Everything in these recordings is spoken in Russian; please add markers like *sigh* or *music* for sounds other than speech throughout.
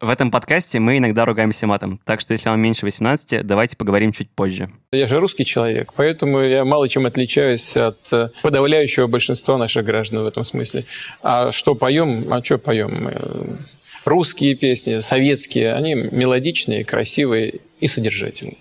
В этом подкасте мы иногда ругаемся матом, так что если вам меньше 18, давайте поговорим чуть позже. Я же русский человек, поэтому я мало чем отличаюсь от э, подавляющего большинства наших граждан в этом смысле. А что поем? А что поем? Э, русские песни, советские, они мелодичные, красивые и содержательные.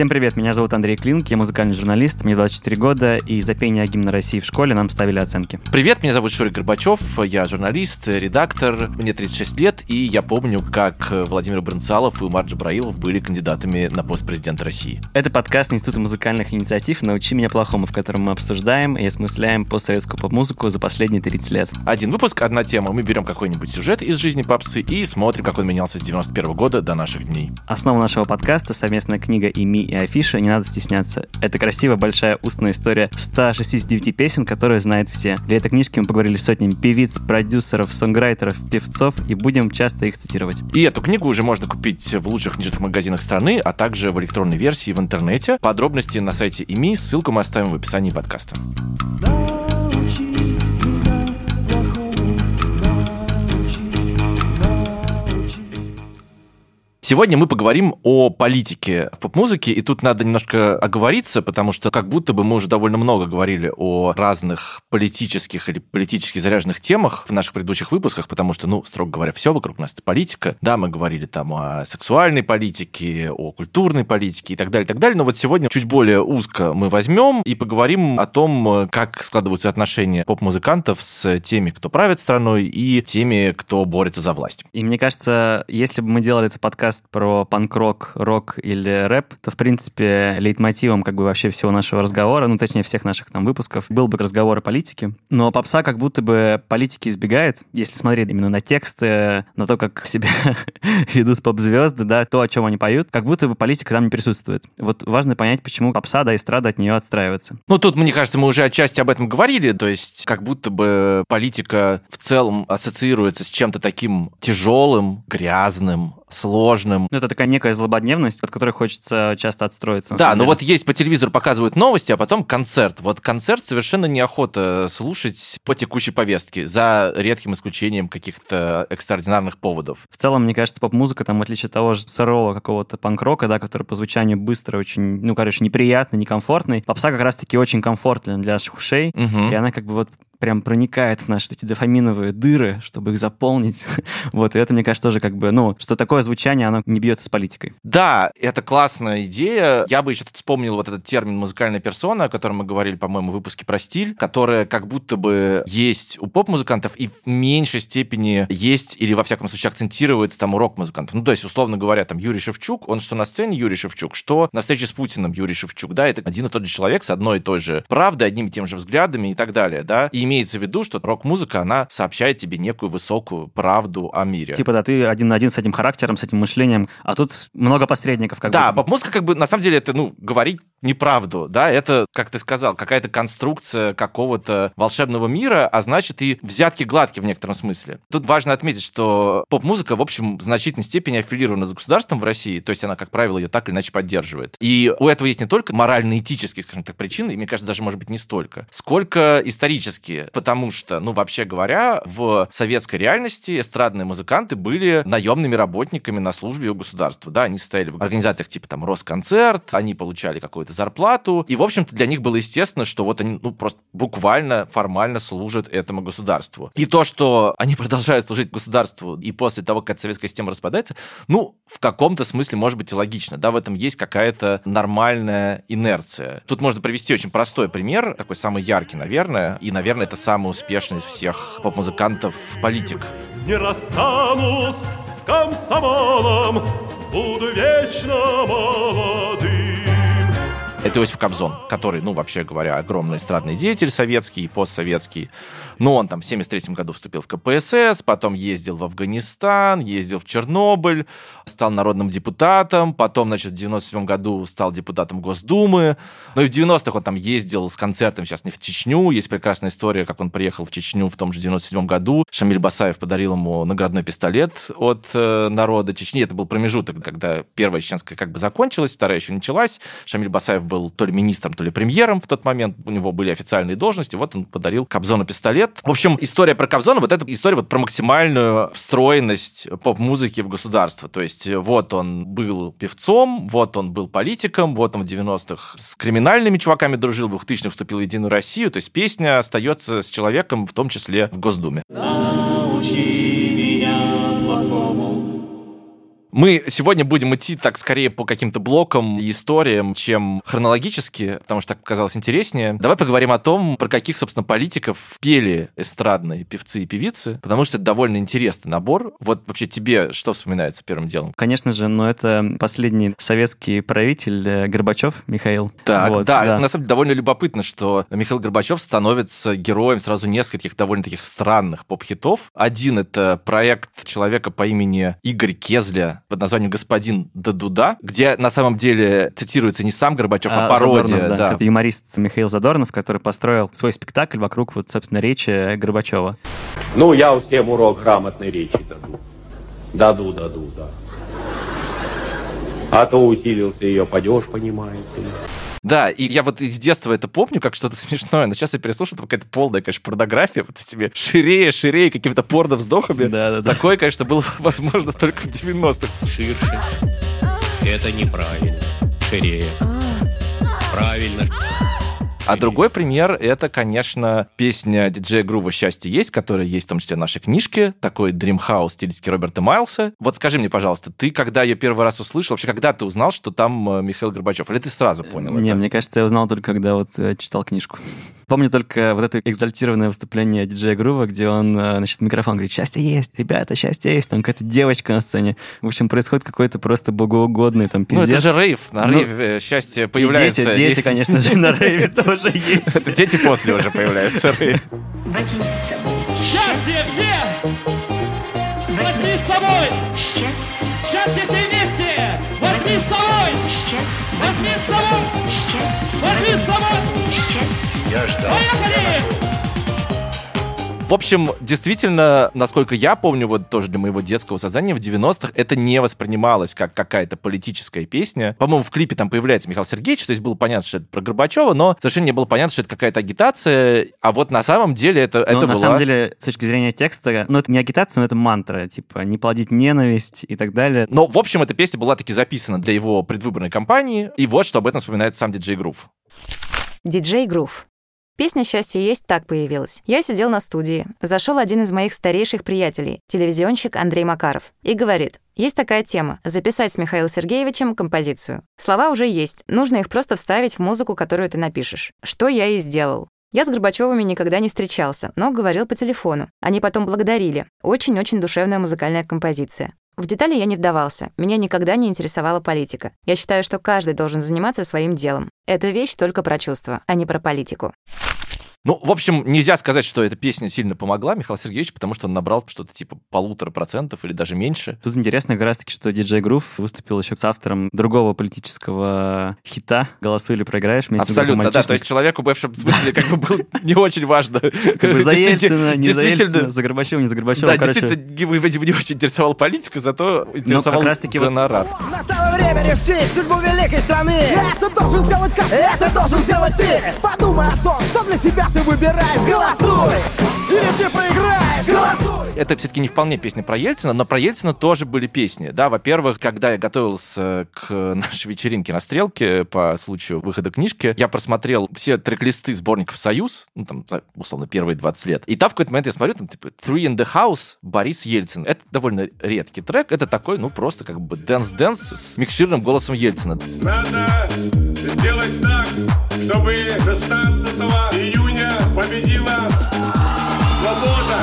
Всем привет, меня зовут Андрей Клинк, я музыкальный журналист, мне 24 года, и за пение гимна России в школе нам ставили оценки. Привет, меня зовут Шурик Горбачев, я журналист, редактор, мне 36 лет, и я помню, как Владимир Брынцалов и Умар Джабраилов были кандидатами на пост президента России. Это подкаст Института музыкальных инициатив «Научи меня плохому», в котором мы обсуждаем и осмысляем постсоветскую поп-музыку за последние 30 лет. Один выпуск, одна тема. Мы берем какой-нибудь сюжет из жизни попсы и смотрим, как он менялся с 91 года до наших дней. Основа нашего подкаста — совместная книга «ИМИ и афиша, не надо стесняться. Это красивая большая устная история 169 песен, которые знают все. Для этой книжки мы поговорили с сотнями певиц, продюсеров, сонграйтеров, певцов и будем часто их цитировать. И эту книгу уже можно купить в лучших книжных магазинах страны, а также в электронной версии в интернете. Подробности на сайте ИМИ, ссылку мы оставим в описании подкаста. Сегодня мы поговорим о политике в поп-музыке, и тут надо немножко оговориться, потому что как будто бы мы уже довольно много говорили о разных политических или политически заряженных темах в наших предыдущих выпусках, потому что, ну, строго говоря, все вокруг нас это политика. Да, мы говорили там о сексуальной политике, о культурной политике и так далее, и так далее, но вот сегодня чуть более узко мы возьмем и поговорим о том, как складываются отношения поп-музыкантов с теми, кто правит страной, и теми, кто борется за власть. И мне кажется, если бы мы делали этот подкаст подкаст про панк-рок, рок или рэп, то, в принципе, лейтмотивом как бы вообще всего нашего разговора, ну, точнее, всех наших там выпусков, был бы разговор о политике. Но попса как будто бы политики избегает, если смотреть именно на тексты, на то, как себя *laughs* ведут поп-звезды, да, то, о чем они поют, как будто бы политика там не присутствует. Вот важно понять, почему попса, да, эстрада от нее отстраивается. Ну, тут, мне кажется, мы уже отчасти об этом говорили, то есть как будто бы политика в целом ассоциируется с чем-то таким тяжелым, грязным, сложным. Ну, это такая некая злободневность, от которой хочется часто отстроиться. Да, но вот есть по телевизору показывают новости, а потом концерт. Вот концерт совершенно неохота слушать по текущей повестке, за редким исключением каких-то экстраординарных поводов. В целом, мне кажется, поп-музыка, там, в отличие от того же сырого какого-то панк-рока, да, который по звучанию быстро, очень, ну, короче, неприятный, некомфортный, попса как раз-таки очень комфортная для наших ушей, угу. и она как бы вот прям проникает в наши эти дофаминовые дыры, чтобы их заполнить. *laughs* вот, и это, мне кажется, тоже как бы, ну, что такое звучание, оно не бьется с политикой. Да, это классная идея. Я бы еще тут вспомнил вот этот термин «музыкальная персона», о котором мы говорили, по-моему, в выпуске про стиль, которая как будто бы есть у поп-музыкантов и в меньшей степени есть или, во всяком случае, акцентируется там у рок-музыкантов. Ну, то есть, условно говоря, там Юрий Шевчук, он что на сцене Юрий Шевчук, что на встрече с Путиным Юрий Шевчук, да, это один и тот же человек с одной и той же правдой, одними и тем же взглядами и так далее, да. И имеется в виду, что рок-музыка, она сообщает тебе некую высокую правду о мире. Типа, да, ты один на один с этим характером, с этим мышлением, а тут много посредников. Как да, поп-музыка, как бы, на самом деле, это, ну, говорить неправду, да, это, как ты сказал, какая-то конструкция какого-то волшебного мира, а значит и взятки гладкие в некотором смысле. Тут важно отметить, что поп-музыка, в общем, в значительной степени аффилирована с государством в России, то есть она, как правило, ее так или иначе поддерживает. И у этого есть не только морально-этические, скажем так, причины, и, мне кажется, даже, может быть, не столько, сколько исторические, потому что, ну, вообще говоря, в советской реальности эстрадные музыканты были наемными работниками на службе у государства. Да, они состояли в организациях типа там Росконцерт, они получали какую-то зарплату, и, в общем-то, для них было естественно, что вот они, ну, просто буквально, формально служат этому государству. И то, что они *laughs* продолжают служить государству и после того, как советская система распадается, ну, в каком-то смысле, может быть, и логично. Да, в этом есть какая-то нормальная инерция. Тут можно привести очень простой пример, такой самый яркий, наверное, и, наверное, это самый успешный из всех поп-музыкантов политик. Не расстанусь с комсомолом, буду вечно молодым. Это Иосиф Кобзон, который, ну, вообще говоря, огромный эстрадный деятель советский и постсоветский. Но он там в 73 году вступил в КПСС, потом ездил в Афганистан, ездил в Чернобыль, стал народным депутатом, потом, значит, в 97 году стал депутатом Госдумы. Ну и в 90-х он там ездил с концертом, сейчас не в Чечню. Есть прекрасная история, как он приехал в Чечню в том же 97 году. Шамиль Басаев подарил ему наградной пистолет от э, народа Чечни. Это был промежуток, когда первая чеченская как бы закончилась, вторая еще началась. Шамиль Басаев был то ли министром, то ли премьером в тот момент, у него были официальные должности, вот он подарил Кобзону пистолет. В общем, история про Кобзона, вот эта история вот про максимальную встроенность поп-музыки в государство. То есть вот он был певцом, вот он был политиком, вот он в 90-х с криминальными чуваками дружил, в 2000-х вступил в Единую Россию. То есть песня остается с человеком, в том числе в Госдуме. Научи мы сегодня будем идти так скорее по каким-то блокам и историям, чем хронологически, потому что так казалось интереснее. Давай поговорим о том, про каких, собственно, политиков пели эстрадные певцы и певицы, потому что это довольно интересный набор. Вот вообще тебе что вспоминается первым делом? Конечно же, но это последний советский правитель э, Горбачев Михаил. Так, вот, да, да, на самом деле довольно любопытно, что Михаил Горбачев становится героем сразу нескольких довольно таких странных поп-хитов. Один — это проект человека по имени Игорь Кезля, под названием «Господин Дадуда», где на самом деле цитируется не сам Горбачев, а, а пародия. Задорнов, да. да. Это юморист Михаил Задорнов, который построил свой спектакль вокруг, вот, собственно, речи Горбачева. Ну, я всем урок грамотной речи даду. Даду, даду, да. А то усилился ее падеж, понимаете ли. Да, и я вот из детства это помню как что-то *laughs* смешное, но сейчас я переслушал, это какая-то полная, конечно, порнография, вот этими шире, шире, какими-то порно-вздохами. Да, да, да. Такое, конечно, было *laughs* возможно только в 90-х. Ширше. Это неправильно. Ширее. Правильно. А другой пример — это, конечно, песня диджея Грува «Счастье есть», которая есть в том числе в нашей книжке, такой в стилистике Роберта Майлса. Вот скажи мне, пожалуйста, ты когда ее первый раз услышал, вообще когда ты узнал, что там э, Михаил Горбачев? Или ты сразу понял Не, это? мне кажется, я узнал только когда вот э, читал книжку. Помню только вот это экзальтированное выступление диджея Грува, где он, э, значит, микрофон говорит, счастье есть, ребята, счастье есть, там какая-то девочка на сцене. В общем, происходит какой-то просто богоугодный там пиздец. Ну, это же рейв, на ну, рейве счастье появляется. дети, дети, конечно же, на рейве тоже есть. Дети после уже появляются. Счастье все! Возьми с собой! Счастье! Счастье все вместе! Возьми с собой! Счастье! Возьми с собой! Счастье! Возьми с собой! Счастье! Я ждал. Поехали! В общем, действительно, насколько я помню, вот тоже для моего детского сознания, в 90-х это не воспринималось как какая-то политическая песня. По-моему, в клипе там появляется Михаил Сергеевич, то есть было понятно, что это про Горбачева, но совершенно не было понятно, что это какая-то агитация, а вот на самом деле это, это на была... самом деле, с точки зрения текста, ну, это не агитация, но это мантра, типа, не плодить ненависть и так далее. Но, в общем, эта песня была таки записана для его предвыборной кампании, и вот что об этом вспоминает сам диджей Грув. Диджей Грув. Песня «Счастье есть» так появилась. Я сидел на студии. Зашел один из моих старейших приятелей, телевизионщик Андрей Макаров, и говорит, есть такая тема — записать с Михаилом Сергеевичем композицию. Слова уже есть, нужно их просто вставить в музыку, которую ты напишешь. Что я и сделал. Я с Горбачевыми никогда не встречался, но говорил по телефону. Они потом благодарили. Очень-очень душевная музыкальная композиция. В детали я не вдавался. Меня никогда не интересовала политика. Я считаю, что каждый должен заниматься своим делом. Это вещь только про чувства, а не про политику. Ну, в общем, нельзя сказать, что эта песня сильно помогла Михаилу Сергеевичу, потому что он набрал что-то типа полутора процентов или даже меньше. Тут интересно как раз-таки, что диджей Грув выступил еще с автором другого политического хита «Голосуй или проиграешь». Абсолютно, да. То есть человеку в общем смысле как бы было *laughs* не очень важно. Как бы *laughs* за Ельцина, не за Ельцина, за Горбачева, не за Горбачева. Да, действительно, его, видимо, не очень интересовала политика, зато интересовал гонорар. Настало время решить судьбу великой страны. Это должен сделать каждый, это должен сделать ты. Подумай о том, что для себя ты выбираешь, голосуй! Или ты проиграешь, голосуй! Это все-таки не вполне песня про Ельцина, но про Ельцина тоже были песни. Да, во-первых, когда я готовился к *laughs* нашей вечеринке на Стрелке по случаю выхода книжки, я просмотрел все трек-листы сборников «Союз», ну, там, условно, первые 20 лет. И там в какой-то момент я смотрю, там, типа, «Three in the House» Борис Ельцин. Это довольно редкий трек. Это такой, ну, просто как бы dance-dance с микшированным голосом Ельцина. Надо сделать так, чтобы 16 июня победила свобода.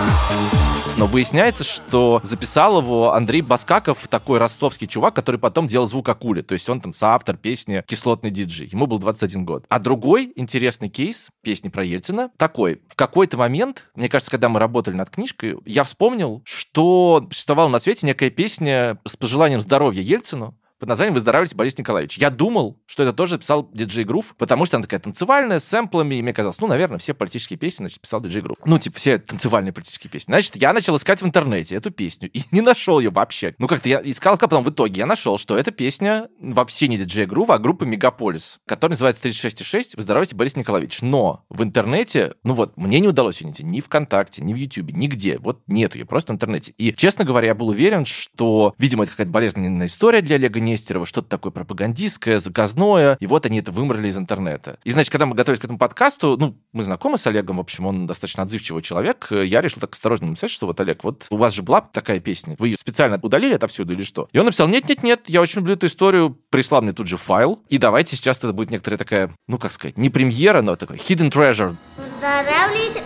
Но выясняется, что записал его Андрей Баскаков, такой ростовский чувак, который потом делал звук акули. То есть он там соавтор песни «Кислотный диджей». Ему был 21 год. А другой интересный кейс песни про Ельцина такой. В какой-то момент, мне кажется, когда мы работали над книжкой, я вспомнил, что существовала на свете некая песня с пожеланием здоровья Ельцину, под названием «Выздоравливайте, Борис Николаевич». Я думал, что это тоже писал диджей Грув, потому что она такая танцевальная, с сэмплами, и мне казалось, ну, наверное, все политические песни, значит, писал диджей Грув. Ну, типа, все танцевальные политические песни. Значит, я начал искать в интернете эту песню и *laughs* не нашел ее вообще. Ну, как-то я искал, искал, потом в итоге я нашел, что эта песня вообще не диджей Грува, а группы Мегаполис, которая называется 36,6 «Выздоровайте, Борис Николаевич». Но в интернете, ну вот, мне не удалось ее найти ни ВКонтакте, ни в Ютубе, нигде. Вот нет ее, просто в интернете. И, честно говоря, я был уверен, что, видимо, это какая-то болезненная история для Олега Нестерова, что-то такое пропагандистское, заказное, и вот они это вымрали из интернета. И, значит, когда мы готовились к этому подкасту, ну, мы знакомы с Олегом, в общем, он достаточно отзывчивый человек, я решил так осторожно написать, что вот, Олег, вот у вас же была такая песня, вы ее специально удалили отовсюду или что? И он написал, нет-нет-нет, я очень люблю эту историю, прислал мне тут же файл, и давайте сейчас это будет некоторая такая, ну, как сказать, не премьера, но такой hidden treasure. Выздоравливайте,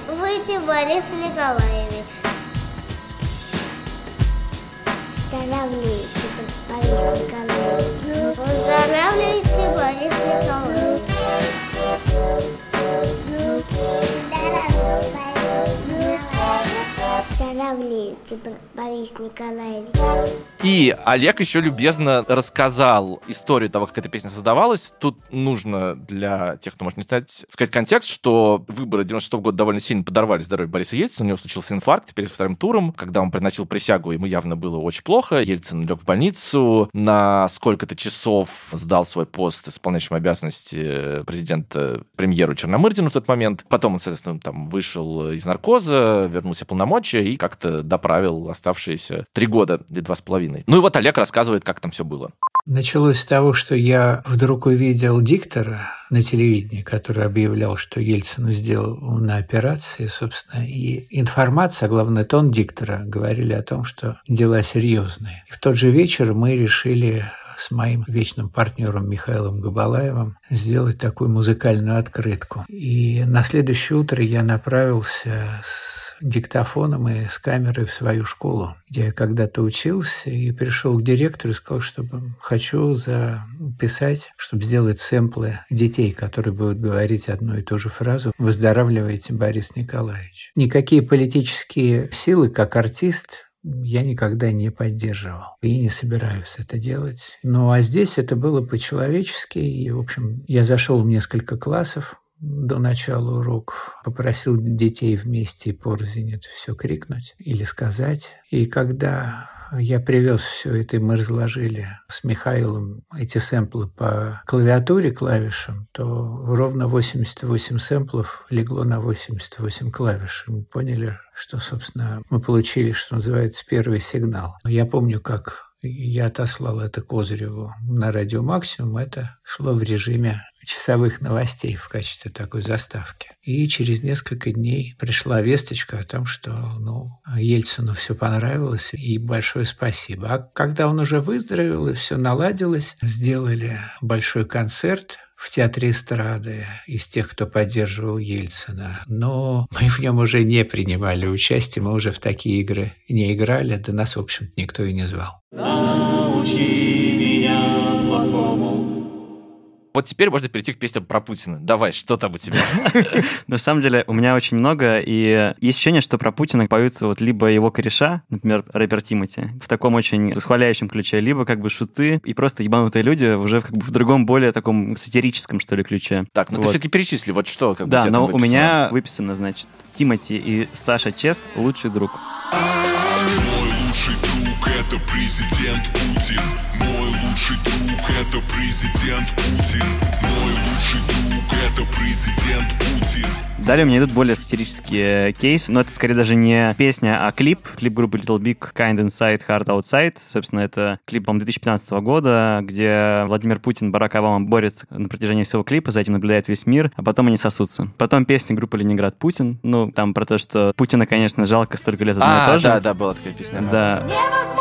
Борис Николаевич. Выздоравливайте, Борис Николаевич. Выздоравливайте, Борис Николаевич. Борис Николаевич. И Олег еще любезно рассказал историю того, как эта песня создавалась. Тут нужно для тех, кто может не знать, сказать контекст, что выборы 96 -го года довольно сильно подорвали здоровье Бориса Ельцина. У него случился инфаркт перед вторым туром. Когда он приносил присягу, ему явно было очень плохо. Ельцин лег в больницу. На сколько-то часов сдал свой пост исполняющим обязанности президента премьеру Черномырдину в тот момент. Потом он, соответственно, там вышел из наркоза, вернулся полномочия и как-то доправил оставшиеся три года или два с половиной ну и вот Олег рассказывает, как там все было. Началось с того, что я вдруг увидел диктора на телевидении, который объявлял, что Ельцину сделал на операции, собственно, и информация, а главное, тон диктора говорили о том, что дела серьезные. И в тот же вечер мы решили с моим вечным партнером Михаилом Габалаевым сделать такую музыкальную открытку. И на следующее утро я направился с диктофоном и с камерой в свою школу, где я когда-то учился, и пришел к директору и сказал, что хочу записать, чтобы сделать сэмплы детей, которые будут говорить одну и ту же фразу «Выздоравливайте, Борис Николаевич». Никакие политические силы, как артист, я никогда не поддерживал и не собираюсь это делать. Ну а здесь это было по-человечески, и, в общем, я зашел в несколько классов, до начала уроков попросил детей вместе порознь это все крикнуть или сказать. И когда я привез все это, и мы разложили с Михаилом эти сэмплы по клавиатуре клавишам, то ровно 88 сэмплов легло на 88 клавиш. И мы поняли, что, собственно, мы получили, что называется, первый сигнал. Я помню, как я отослал это Козыреву на радио «Максимум». Это шло в режиме часовых новостей в качестве такой заставки. И через несколько дней пришла весточка о том, что ну, Ельцину все понравилось, и большое спасибо. А когда он уже выздоровел и все наладилось, сделали большой концерт – в театре эстрады из тех, кто поддерживал Ельцина. Но мы в нем уже не принимали участие, мы уже в такие игры не играли, да нас, в общем никто и не звал. Научи вот теперь можно перейти к песням про Путина. Давай, что там у тебя? *laughs* На самом деле, у меня очень много, и есть ощущение, что про Путина поются вот либо его кореша, например, рэпер Тимати, в таком очень расхваляющем ключе, либо как бы шуты и просто ебанутые люди уже как бы в другом, более таком сатирическом, что ли, ключе. Так, ну вот. ты все-таки перечисли, вот что как Да, но у меня выписано, значит, Тимати и Саша Чест – лучший друг. Лучший друг – это президент Путин. Мой лучший друг – это президент Путин. Мой лучший друг – это президент Путин. Далее у меня идут более сатирические кейсы, но это скорее даже не песня, а клип. Клип группы Little Big Kind Inside, Hard Outside. Собственно, это клип, по 2015 года, где Владимир Путин, Барак Обама борются на протяжении всего клипа, за этим наблюдает весь мир, а потом они сосутся. Потом песня группы Ленинград Путин. Ну, там про то, что Путина, конечно, жалко столько лет одно а, и же. Да, да, была такая песня. Да. Невозможно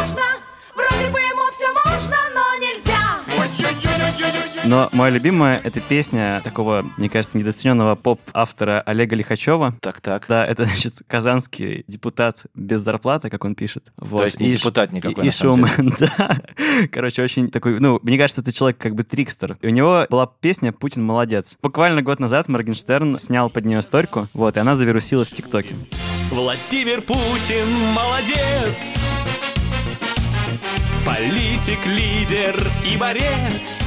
можно, вроде бы ему все можно, но нельзя. Но моя любимая — это песня такого, мне кажется, недооцененного поп-автора Олега Лихачева. Так-так. Да, это, значит, казанский депутат без зарплаты, как он пишет. Вот. То есть не И депутат никакой, И, и шоумен, да. Короче, очень такой, ну, мне кажется, это человек как бы трикстер. И у него была песня «Путин молодец». Буквально год назад Моргенштерн снял под нее стойку, вот, и она завирусилась в ТикТоке. Владимир Путин молодец Политик, лидер и борец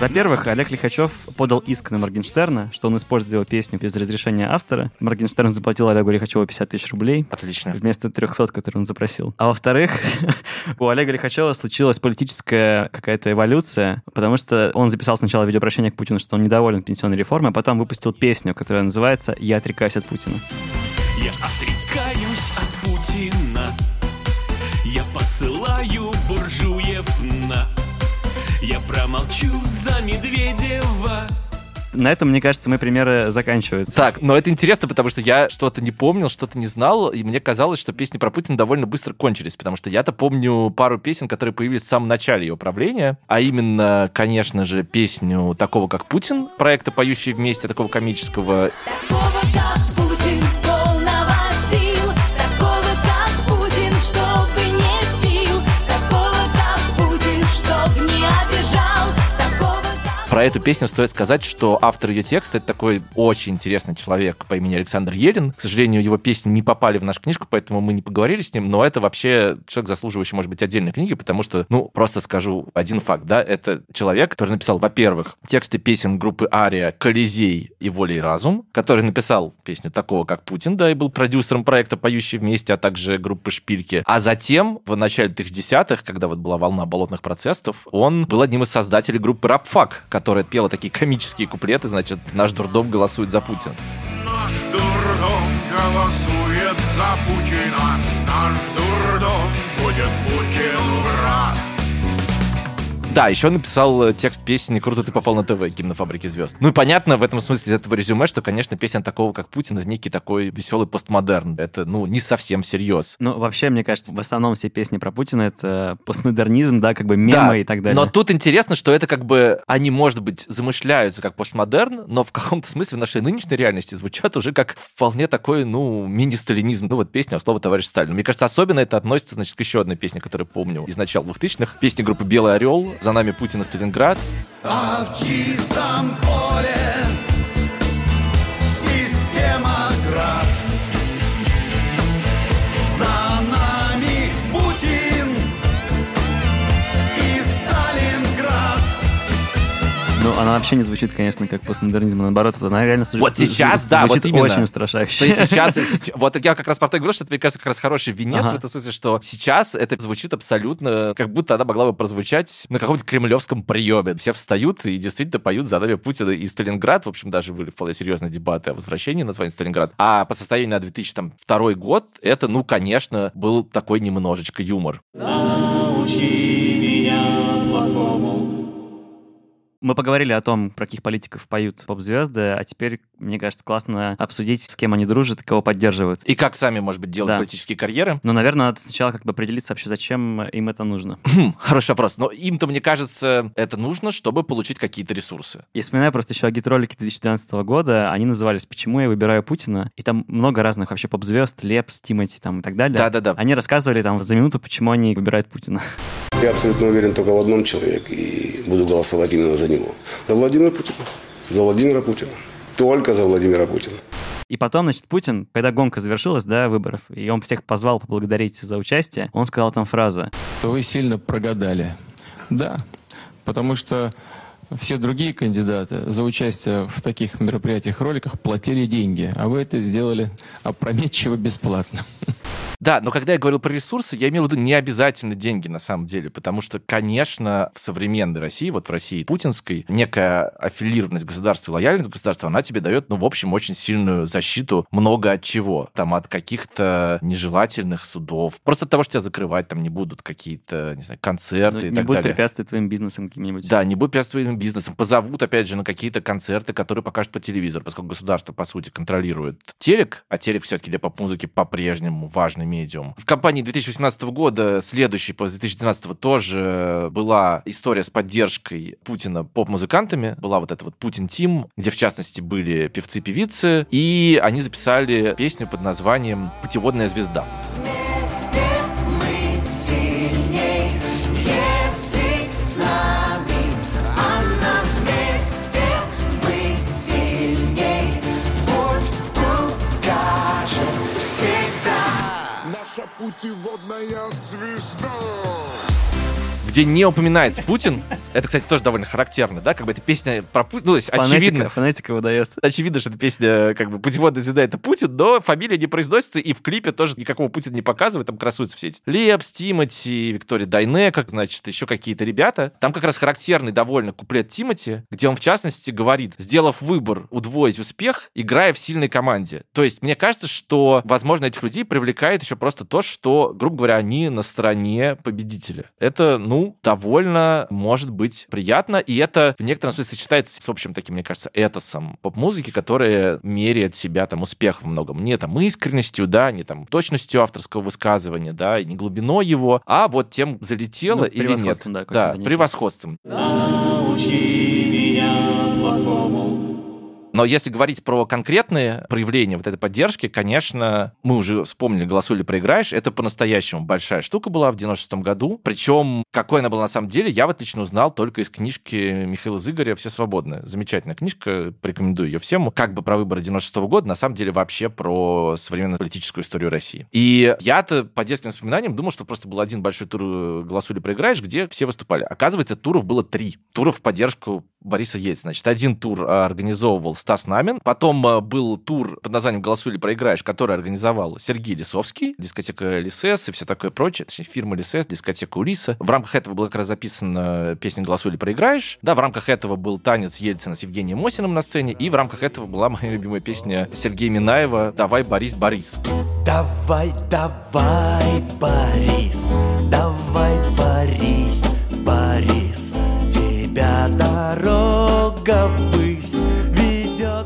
Во-первых, Олег Лихачев подал иск на Моргенштерна, что он использует его песню без разрешения автора. Моргенштерн заплатил Олегу Лихачеву 50 тысяч рублей. Отлично. Вместо 300, которые он запросил. А во-вторых, *laughs* у Олега Лихачева случилась политическая какая-то эволюция, потому что он записал сначала видеообращение к Путину, что он недоволен пенсионной реформой, а потом выпустил песню, которая называется «Я отрекаюсь от Путина». Я отрекаюсь промолчу за Медведева На этом, мне кажется, мои примеры заканчиваются. Так, но это интересно, потому что я что-то не помнил, что-то не знал, и мне казалось, что песни про Путина довольно быстро кончились, потому что я-то помню пару песен, которые появились в самом начале его правления, а именно, конечно же, песню такого, как Путин, проекта «Поющие вместе», такого комического, Такого, как Про эту песню стоит сказать, что автор ее текста это такой очень интересный человек по имени Александр Елин. К сожалению, его песни не попали в нашу книжку, поэтому мы не поговорили с ним, но это вообще человек, заслуживающий, может быть, отдельной книги, потому что, ну, просто скажу один факт, да, это человек, который написал, во-первых, тексты песен группы Ария «Колизей» и «Воля и разум», который написал песню такого, как Путин, да, и был продюсером проекта «Поющие вместе», а также группы «Шпильки». А затем, в начале 2010-х, когда вот была волна болотных процессов, он был одним из создателей группы «Рапфак», которая пела такие комические куплеты, значит, «Наш дурдом голосует за Путина». Дурдом голосует за Путина. Наш дурдом будет Путину враг. Да, еще он написал э, текст песни «Круто ты попал на ТВ» гимна «Фабрики звезд». Ну и понятно в этом смысле из этого резюме, что, конечно, песня такого, как Путин, это некий такой веселый постмодерн. Это, ну, не совсем всерьез. Ну, вообще, мне кажется, в основном все песни про Путина — это постмодернизм, да, как бы мемы Да, и так далее. Но тут интересно, что это как бы, они, может быть, замышляются как постмодерн, но в каком-то смысле в нашей нынешней реальности звучат уже как вполне такой, ну, мини-сталинизм. Ну, вот песня «Слово товарищ Сталин». Мне кажется, особенно это относится, значит, к еще одной песне, которую помню из начала 2000-х. Песня группы «Белый орел», «За нами Путин и Сталинград». А в чистом поле Ну, она вообще не звучит, конечно, как постмодернизм, а наоборот, вот она реально Вот сейчас, да, звучит вот именно. очень устрашающе. есть сейчас, *laughs* сейчас- вот я как раз про то говорю, что это, мне кажется, как раз хороший венец Ага. в этом смысле, что сейчас это звучит абсолютно, как будто она могла бы прозвучать на каком-то кремлевском приеме. Все встают и действительно поют за нами Путина и Сталинград. В общем, даже были вполне серьезные дебаты о возвращении названия Сталинград. А по состоянию на 2002 год это, ну, конечно, был такой немножечко юмор. Научи Мы поговорили о том, про каких политиков поют поп-звезды, а теперь, мне кажется, классно обсудить, с кем они дружат кого поддерживают. И как сами, может быть, делают Да. политические карьеры. Ну, наверное, надо сначала как бы определиться вообще, зачем им это нужно. Хм, Хороший вопрос. Но им-то, мне кажется, это нужно, чтобы получить какие-то ресурсы. И вспоминаю просто еще агитролики 2012 года, они назывались «Почему я выбираю Путина?», и там много разных вообще поп-звезд, Лепс, Тимати там и так далее. Да-да-да. Они рассказывали там за минуту, почему они выбирают Путина. Я абсолютно уверен только в одном человеке и буду голосовать именно за него. За Владимира Путина. За Владимира Путина. Только за Владимира Путина. И потом, значит, Путин, когда гонка завершилась, да, выборов, и он всех позвал поблагодарить за участие, он сказал там фразу Вы сильно прогадали. Да, потому что все другие кандидаты за участие в таких мероприятиях, роликах платили деньги, а вы это сделали опрометчиво бесплатно. Да, но когда я говорил про ресурсы, я имел в виду не обязательно деньги на самом деле, потому что, конечно, в современной России, вот в России путинской, некая аффилированность государства лояльность государства, она тебе дает, ну, в общем, очень сильную защиту много от чего. Там от каких-то нежелательных судов. Просто от того, что тебя закрывать там не будут какие-то, не знаю, концерты ну, и не так будет далее. препятствовать твоим бизнесам каким-нибудь. Да, не будет препятствовать твоим бизнесом. Позовут, опять же, на какие-то концерты, которые покажут по телевизору, поскольку государство, по сути, контролирует телек, а телек все-таки для поп-музыки по-прежнему важный медиум. В кампании 2018 года, следующей после 2012 тоже была история с поддержкой Путина поп-музыкантами. Была вот эта вот Путин Тим, где в частности были певцы-певицы, и они записали песню под названием «Путеводная звезда». Вместе мы сильней, Наша путеводная звезда. Где не упоминается Путин. Это, кстати, тоже довольно характерно, да? Как бы эта песня про Путина. Ну, то есть, Фонетика, очевидно, фонетика выдает. очевидно, что эта песня, как бы, путеводная звезда это Путин, но фамилия не произносится, и в клипе тоже никакого Путина не показывают, там красуются все эти Лепс, Тимати, Виктория Дайне, как, значит, еще какие-то ребята. Там как раз характерный довольно куплет Тимати, где он, в частности, говорит, сделав выбор удвоить успех, играя в сильной команде. То есть, мне кажется, что, возможно, этих людей привлекает еще просто то, что, грубо говоря, они на стороне победителя. Это, ну, довольно может быть приятно, и это в некотором смысле сочетается с общим таким, мне кажется, этосом поп-музыки, которая меряет себя там успех во многом. Не там искренностью, да, не там точностью авторского высказывания, да, и не глубиной его, а вот тем залетело Ну, или нет. превосходством, да, Да, превосходством. Научи меня плохому. Но если говорить про конкретные проявления вот этой поддержки, конечно, мы уже вспомнили «Голосуй или проиграешь». Это по-настоящему большая штука была в 96 году. Причем, какой она была на самом деле, я вот лично узнал только из книжки Михаила Зыгоря «Все свободны». Замечательная книжка, порекомендую ее всем. Как бы про выборы 96 года, на самом деле вообще про современную политическую историю России. И я-то по детским воспоминаниям думал, что просто был один большой тур э, «Голосуй или проиграешь», где все выступали. Оказывается, туров было три. Туров в поддержку Бориса Ельцина. Значит, один тур а, организовывал Стас Намин, потом а, был тур под названием «Голосуй или проиграешь», который организовал Сергей Лисовский, дискотека Лисес и все такое прочее, точнее, фирма Лисес, дискотека Улиса. В рамках этого была как раз записана песня «Голосуй или проиграешь». Да, в рамках этого был танец Ельцина с Евгением Мосиным на сцене, и в рамках этого была моя любимая песня Сергея Минаева «Давай, Борис, Борис». Давай, давай, Борис, давай, Борис, Борис, тебя дорога ведет.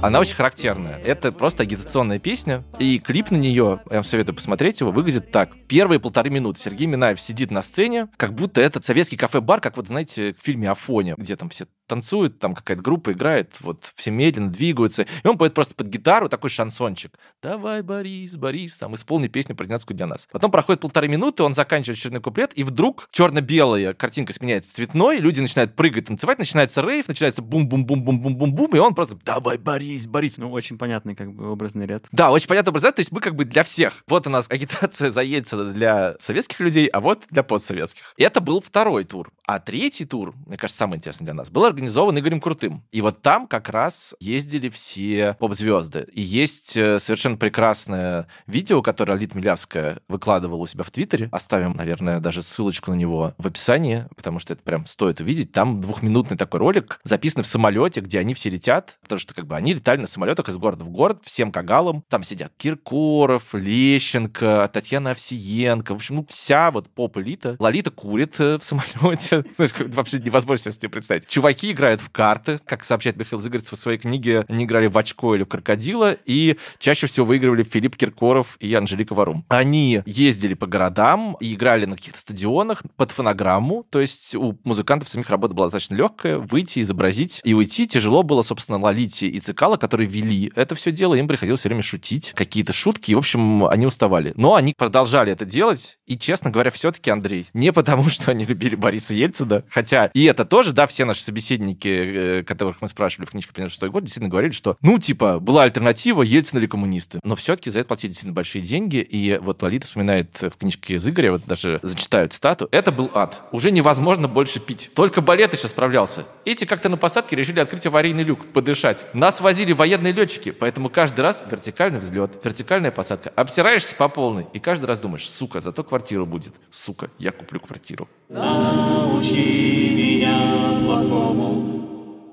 Она очень характерная. Это просто агитационная песня, и клип на нее, я вам советую посмотреть его, выглядит так. Первые полторы минуты Сергей Минаев сидит на сцене, как будто это советский кафе-бар, как вот, знаете, в фильме «Афоня», где там все танцуют, там какая-то группа играет, вот все медленно двигаются, и он поет просто под гитару такой шансончик. «Давай, Борис, Борис, там, исполни песню про Донецкую для нас». Потом проходит полторы минуты, он заканчивает очередной куплет, и вдруг черно-белая картинка сменяется цветной, люди начинают прыгать, танцевать, начинается рейв, начинается бум-бум-бум-бум-бум-бум-бум, и он просто «Давай, Борис, Борис». Ну, очень понятный как бы образный ряд. Да, очень понятно образец, то есть мы как бы для всех. Вот у нас агитация за Ельцина для советских людей, а вот для постсоветских. И это был второй тур. А третий тур, мне кажется, самый интересный для нас, был организован Игорем Крутым. И вот там как раз ездили все поп-звезды. И есть э, совершенно прекрасное видео, которое Алит Милявская выкладывала у себя в Твиттере. Оставим, наверное, даже ссылочку на него в описании, потому что это прям стоит увидеть. Там двухминутный такой ролик, записанный в самолете, где они все летят, потому что как бы они летали на самолетах из города в город, всем кагалом. Там сидят Киркоров, Лещенко, Татьяна Овсиенко. В общем, ну, вся вот поп-элита. Лолита курит э, в самолете. *laughs* Знаешь, как вообще невозможно себе представить. Чуваки играют в карты. Как сообщает Михаил Зыгорец в своей книге, они играли в очко или в крокодила, и чаще всего выигрывали Филипп Киркоров и Анжелика Варум. Они ездили по городам и играли на каких-то стадионах под фонограмму, то есть у музыкантов самих работа была достаточно легкая, выйти, изобразить и уйти. Тяжело было, собственно, Лолите и Цикала, которые вели это все дело, им приходилось все время шутить, какие-то шутки, и, в общем, они уставали. Но они продолжали это делать, и, честно говоря, все-таки, Андрей, не потому, *laughs* что они любили Бориса Ельцина, хотя и это тоже, да, все наши собеседники, э, которых мы спрашивали в книжке «Пример шестой год», действительно говорили, что, ну, типа, была альтернатива, Ельцин или коммунисты. Но все-таки за это платили действительно большие деньги, и вот Лолита вспоминает в книжке Зыгоря, вот даже зачитаю цитату, «Это был ад. Уже невозможно больше пить. Только балет еще справлялся. Эти как-то на посадке решили открыть аварийный люк, подышать. Нас возили военные летчики, поэтому каждый раз вертикальный взлет, вертикальная посадка. Обсираешься по полной, и каждый раз думаешь, сука, зато квартира будет. Сука, я куплю квартиру. Научи меня плохому.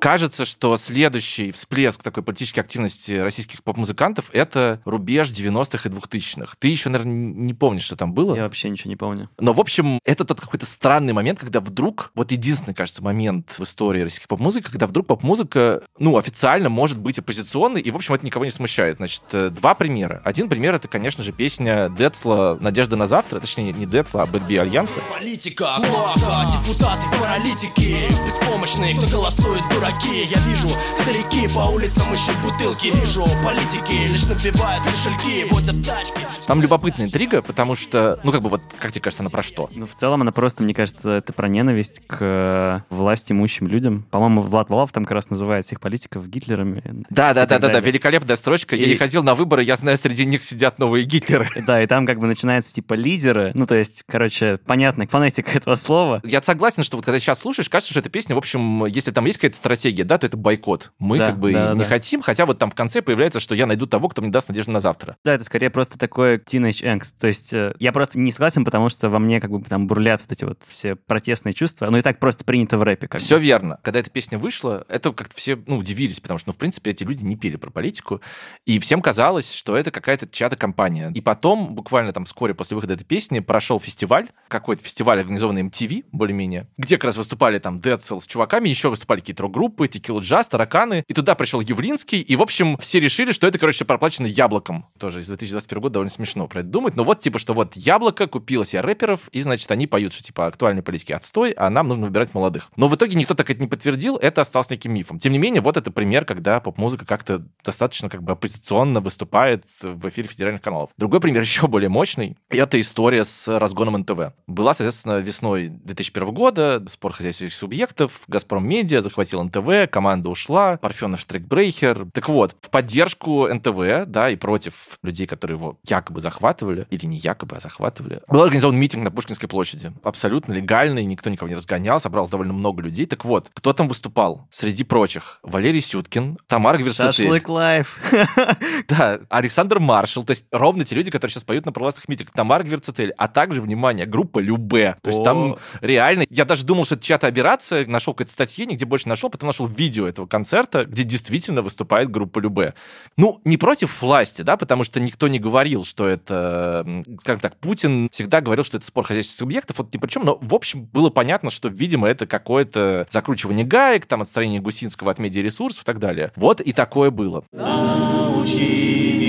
Кажется, что следующий всплеск такой политической активности российских поп-музыкантов — это рубеж 90-х и 2000-х. Ты еще, наверное, не помнишь, что там было? Я вообще ничего не помню. Но, в общем, это тот какой-то странный момент, когда вдруг, вот единственный, кажется, момент в истории российской поп-музыки, когда вдруг поп-музыка, ну, официально может быть оппозиционной, и, в общем, это никого не смущает. Значит, э, два примера. Один пример — это, конечно же, песня Децла «Надежда на завтра», точнее, не Децла, а Бэтби Альянса. Политика, плохо, депутаты, паралитики Беспомощные, кто голосует, дураки Я вижу, старики по улицам ищут бутылки Вижу, политики лишь набивают кошельки Водят тачки Там любопытная интрига, потому что, ну, как бы вот, как тебе кажется, она про что? Ну, в целом, она просто, мне кажется, это про ненависть к э, власть имущим людям. По-моему, Влад Валав там как раз называет всех политиков Гитлерами. Да, да, да, да, да, великолепная строчка. Я И- не ходил на выборы, я знаю, среди них сидят новые Гитлеры. *laughs* Да, и там как бы начинается типа лидеры, ну, то есть, короче, понятно, фонетика этого слова. Я согласен, что вот когда сейчас слушаешь, кажется, что эта песня, в общем, если там есть какая-то стратегия, да, то это бойкот. Мы Да, как бы да, не да. хотим, хотя вот там в конце появляется, что я найду того, кто мне даст надежду на завтра. Да, это скорее просто такой teenage angst. То есть э, я просто не согласен, потому что во мне как бы там бурлят вот эти вот все протестные чувства. Ну и так просто принято в рэпе. Как бы. Все верно. Когда эта песня вышла, это как-то все ну, удивились, потому что, ну, в принципе, эти люди не пели про политику, и всем казалось, что это какая-то чья-то компания. И потом, буквально там вскоре после выхода этой песни, прошел фестиваль, какой-то фестиваль, организованный MTV, более-менее, где как раз выступали там Dead Cell с чуваками, еще выступали какие-то рок-группы, Tequila Jazz, Тараканы, и туда пришел Явлинский, и, в общем, все решили, что это, короче, проплачено яблоком. Тоже из 2021 года довольно смешно про это думать, но вот, типа, что вот яблоко купило себе рэперов, и, значит, они поют, что, типа, актуальной политики отстой, а нам нужно выбирать молодых. Но в итоге никто так это не подтвердил, это осталось неким мифом. Тем не менее, вот это пример, когда поп-музыка как-то достаточно как бы оппозиционно выступает в эфире федеральных каналов. Другой пример *laughs* еще более мощный, это история с разгоном НТВ. Была, соответственно, весной 2001 года, спор хозяйственных субъектов, Газпром Медиа захватил НТВ, команда ушла, Парфенов Штрейкбрейхер. Так вот, в поддержку НТВ, да, и против людей, которые его якобы захватывали, или не якобы, а захватывали, был организован митинг на Пушкинской площади. Абсолютно легальный, никто никого не разгонял, собралось довольно много людей. Так вот, кто там выступал? Среди прочих, Валерий Сюткин, Тамара Гверцетель. Шашлык лайф. *laughs* Да, Александр Маршал, то есть ровно те люди, которые сейчас поют на провластных митингах. Тамара Гверцетель, а также, внимание, группа Любе. То есть там реально, я даже думал, что это чья-то операция, нашел какие-то статьи, нигде больше нашел, потом нашел видео этого концерта, где действительно выступает группа Любе. Ну, не против власти, да, потому что никто не говорил, что это, скажем так, Путин всегда говорил, что это спор хозяйственных субъектов, вот ни при чем, но, в общем, было понятно, что, видимо, это какое-то закручивание гаек, там, отстранение Гусинского от медиаресурсов и так далее. Вот и такое было. Научи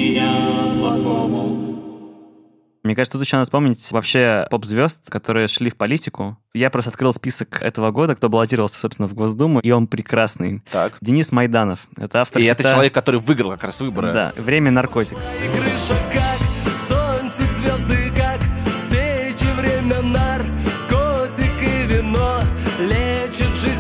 Мне кажется, тут еще надо вспомнить вообще поп-звезд, которые шли в политику. Я просто открыл список этого года, кто баллотировался, собственно, в Госдуму, и он прекрасный. Так. Денис Майданов. Это автор И это хита- человек, который выиграл как раз выборы. Да, «Время наркотик». Крыша как солнце, звезды как свечи Время наркотик и вино лечит жизни час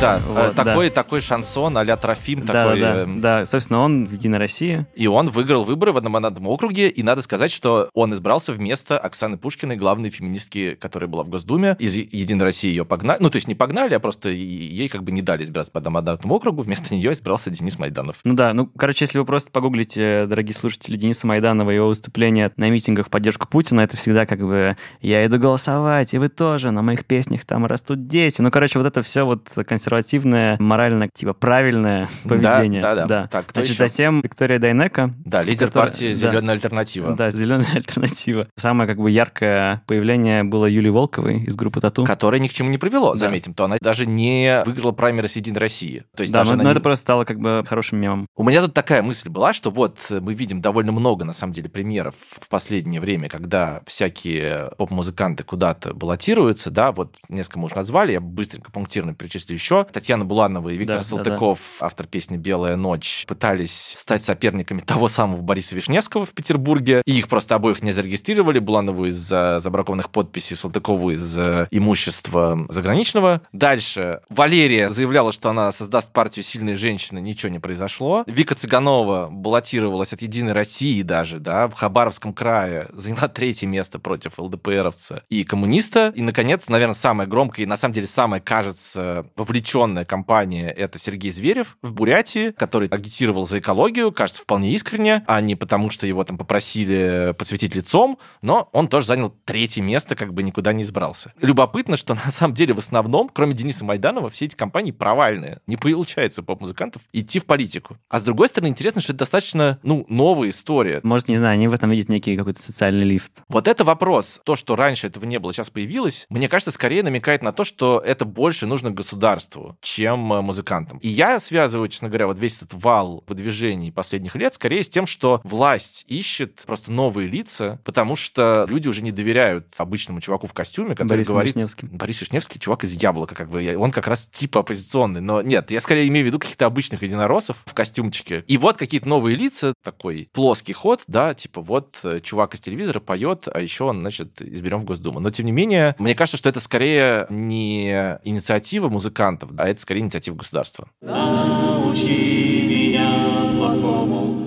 Да, Вот, э, такой, да. такой шансон а-ля Трофим, Да, такой... да, да, эм, да. Собственно, он в «Единой России». И он выиграл выборы в одномандатном округе, и надо сказать, что он избрался вместо Оксаны Пушкиной, главной феминистки, которая была в Госдуме. Из «Единой России» ее погнали, ну, то есть не погнали, а просто ей как бы не дали избираться по одномандатному округу, вместо нее избрался Денис Майданов. Ну да, ну, короче, если вы просто погуглите, дорогие слушатели, Дениса Майданова и его выступления на митингах в поддержку Путина, это всегда как бы «я иду голосовать, и вы тоже, на моих песнях там растут дети». Ну, короче, вот это все вот консервативное, морально, типа, правильное *laughs* поведение. да, да. Так, кто Значит, еще? затем Виктория Дайнека. Да, лидер которая- партии да. «Зеленая альтернатива». Да, зеленая альтернатива. Самое как бы яркое появление было Юлии Волковой из группы Тату. Которое ни к чему не привело, Да. заметим, то она даже не выиграла праймерис «Единой России». То есть да, даже но, она но не- это просто стало как бы хорошим мемом. У меня тут такая мысль была, что вот мы видим довольно много, на самом деле, примеров в последнее время, когда всякие поп-музыканты куда-то баллотируются, да, вот несколько мы уже назвали, я быстренько пунктирно перечислю еще. Татьяна Буланова и Виктор Да, да, Салтыков, автор песни «Белая ночь», пытались стать соперниками того самого Бориса Вишневского в Петербурге, и их просто обоих не зарегистрировали, Буланову из-за забракованных подписей, Салтыкову из имущества заграничного. Дальше Валерия заявляла, что она создаст партию «Сильные женщины», ничего не произошло. Вика Цыганова баллотировалась от «Единой России» даже, да, в Хабаровском крае, заняла третье место против ЛДПРовца и коммуниста. И, наконец, наверное, самое громкое и, на самом деле, самое, кажется, вовлеченная компания — это Сергей Зверев в Бурятии, который агитировал за экологию, кажется, вполне искренне, а не потому, что его там попросили посвятить лицом, но он тоже занял третье место, как бы никуда не избрался. Любопытно, что *laughs* на самом деле в основном, кроме Дениса Майданова, все эти компании провальные. Не получается поп-музыкантов идти в политику. А с другой стороны, интересно, что это достаточно, ну, новая история. Может, не знаю, они в этом видят некий какой-то социальный лифт. Вот это вопрос. То, что раньше этого не было, сейчас появилось, мне кажется, скорее намекает на то, что это больше нужно государству, чем э, музыкантам. И я связываю, честно говоря, вот весь этот вал выдвижений последних лет скорее с тем, что власть ищет просто новые лица, потому что люди уже не доверяют обычному чуваку в костюме, который Борису говорит... Вишневским. Борис Вишневский чувак из Яблока, как бы. Он как раз типа оппозиционный. Но нет, я скорее имею в виду каких-то обычных единороссов в костюмчике. И вот какие-то новые лица, такой плоский ход, да, типа вот э, чувак из телевизора поет, а еще он, значит, изберем в Госдуму. Но тем не менее, мне кажется, что это скорее не инициатива музыкантов, а это скорее инициатива государства. Научи меня плохому.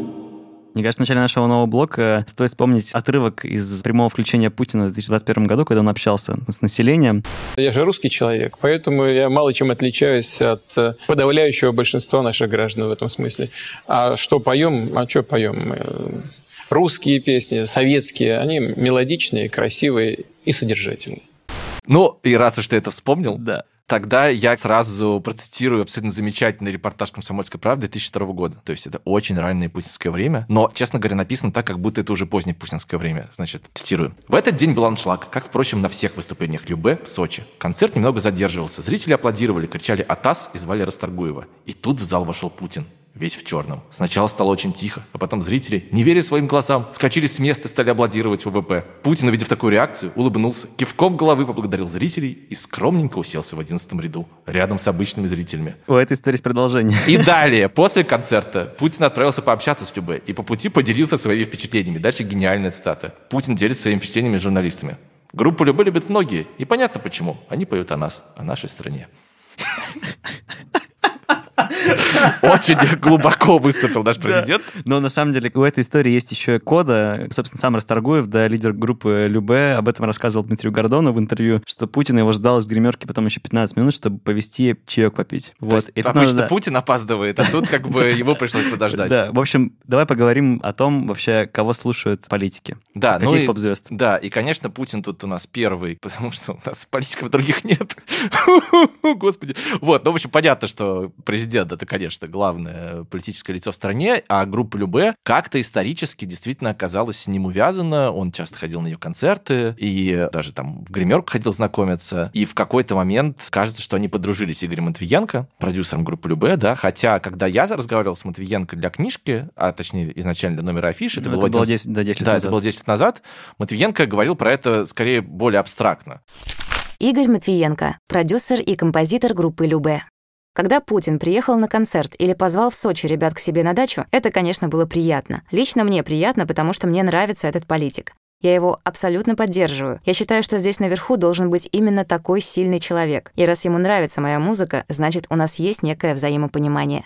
Мне кажется, в начале нашего нового блока стоит вспомнить отрывок из прямого включения Путина в 2021 году, когда он общался с населением. Я же русский человек, поэтому я мало чем отличаюсь от э, подавляющего большинства наших граждан в этом смысле. А что поем? А что поем? Русские песни, советские, они мелодичные, красивые и содержательные. Ну, и раз уж ты это вспомнил, да. Тогда я сразу процитирую абсолютно замечательный репортаж «Комсомольской правды» 2002 года. То есть это очень раннее путинское время, но, честно говоря, написано так, как будто это уже позднее путинское время. Значит, цитирую. «В этот день был аншлаг, как, впрочем, на всех выступлениях Любе в Сочи. Концерт немного задерживался. Зрители аплодировали, кричали «Атас» и звали Расторгуева. И тут в зал вошел Путин весь в черном. Сначала стало очень тихо, а потом зрители, не веря своим глазам, скачали с места и стали аплодировать ВВП. Путин, увидев такую реакцию, улыбнулся, кивком головы поблагодарил зрителей и скромненько уселся в одиннадцатом ряду, рядом с обычными зрителями. У этой истории есть продолжение. И далее, после концерта, Путин отправился пообщаться с Любе и по пути поделился своими впечатлениями. Дальше гениальная цитата. Путин делится своими впечатлениями с журналистами. Группу Любе любят многие, и понятно почему. Они поют о нас, о нашей стране. Очень глубоко выступил наш президент. Но на самом деле у этой истории есть еще кода. Собственно, сам Расторгуев, да, лидер группы Любе, об этом рассказывал Дмитрию Гордону в интервью, что Путин его ждал из гримерки потом еще 15 минут, чтобы повести чаек попить. Вот. Тут обычно Путин опаздывает, а тут как бы его пришлось подождать. Да, в общем, давай поговорим о том вообще, кого слушают политики. Да, Каких ну и, поп-звезд? Да, и, конечно, Путин тут у нас первый, потому что у нас политиков других нет. *laughs* Господи. Вот, ну, в общем, понятно, что президент это, конечно, главное политическое лицо в стране, а группа Любе как-то исторически действительно оказалась с ним увязана. Он часто ходил на ее концерты и даже там в гримерку ходил знакомиться. И в какой-то момент кажется, что они подружились с Игорем Матвиенко, продюсером группы Любе, да, хотя когда я разговаривал с Матвиенко для книжки, а точнее изначально для номера афиши, это, Ну, было, это было 11 10, да, 10 лет да, назад. это было 10 лет назад, Матвиенко говорил про это скорее более абстрактно. Игорь Матвиенко, продюсер и композитор группы «Любе». Когда Путин приехал на концерт или позвал в Сочи ребят к себе на дачу, это, конечно, было приятно. Лично мне приятно, потому что мне нравится этот политик. Я его абсолютно поддерживаю. Я считаю, что здесь наверху должен быть именно такой сильный человек. И раз ему нравится моя музыка, значит, у нас есть некое взаимопонимание.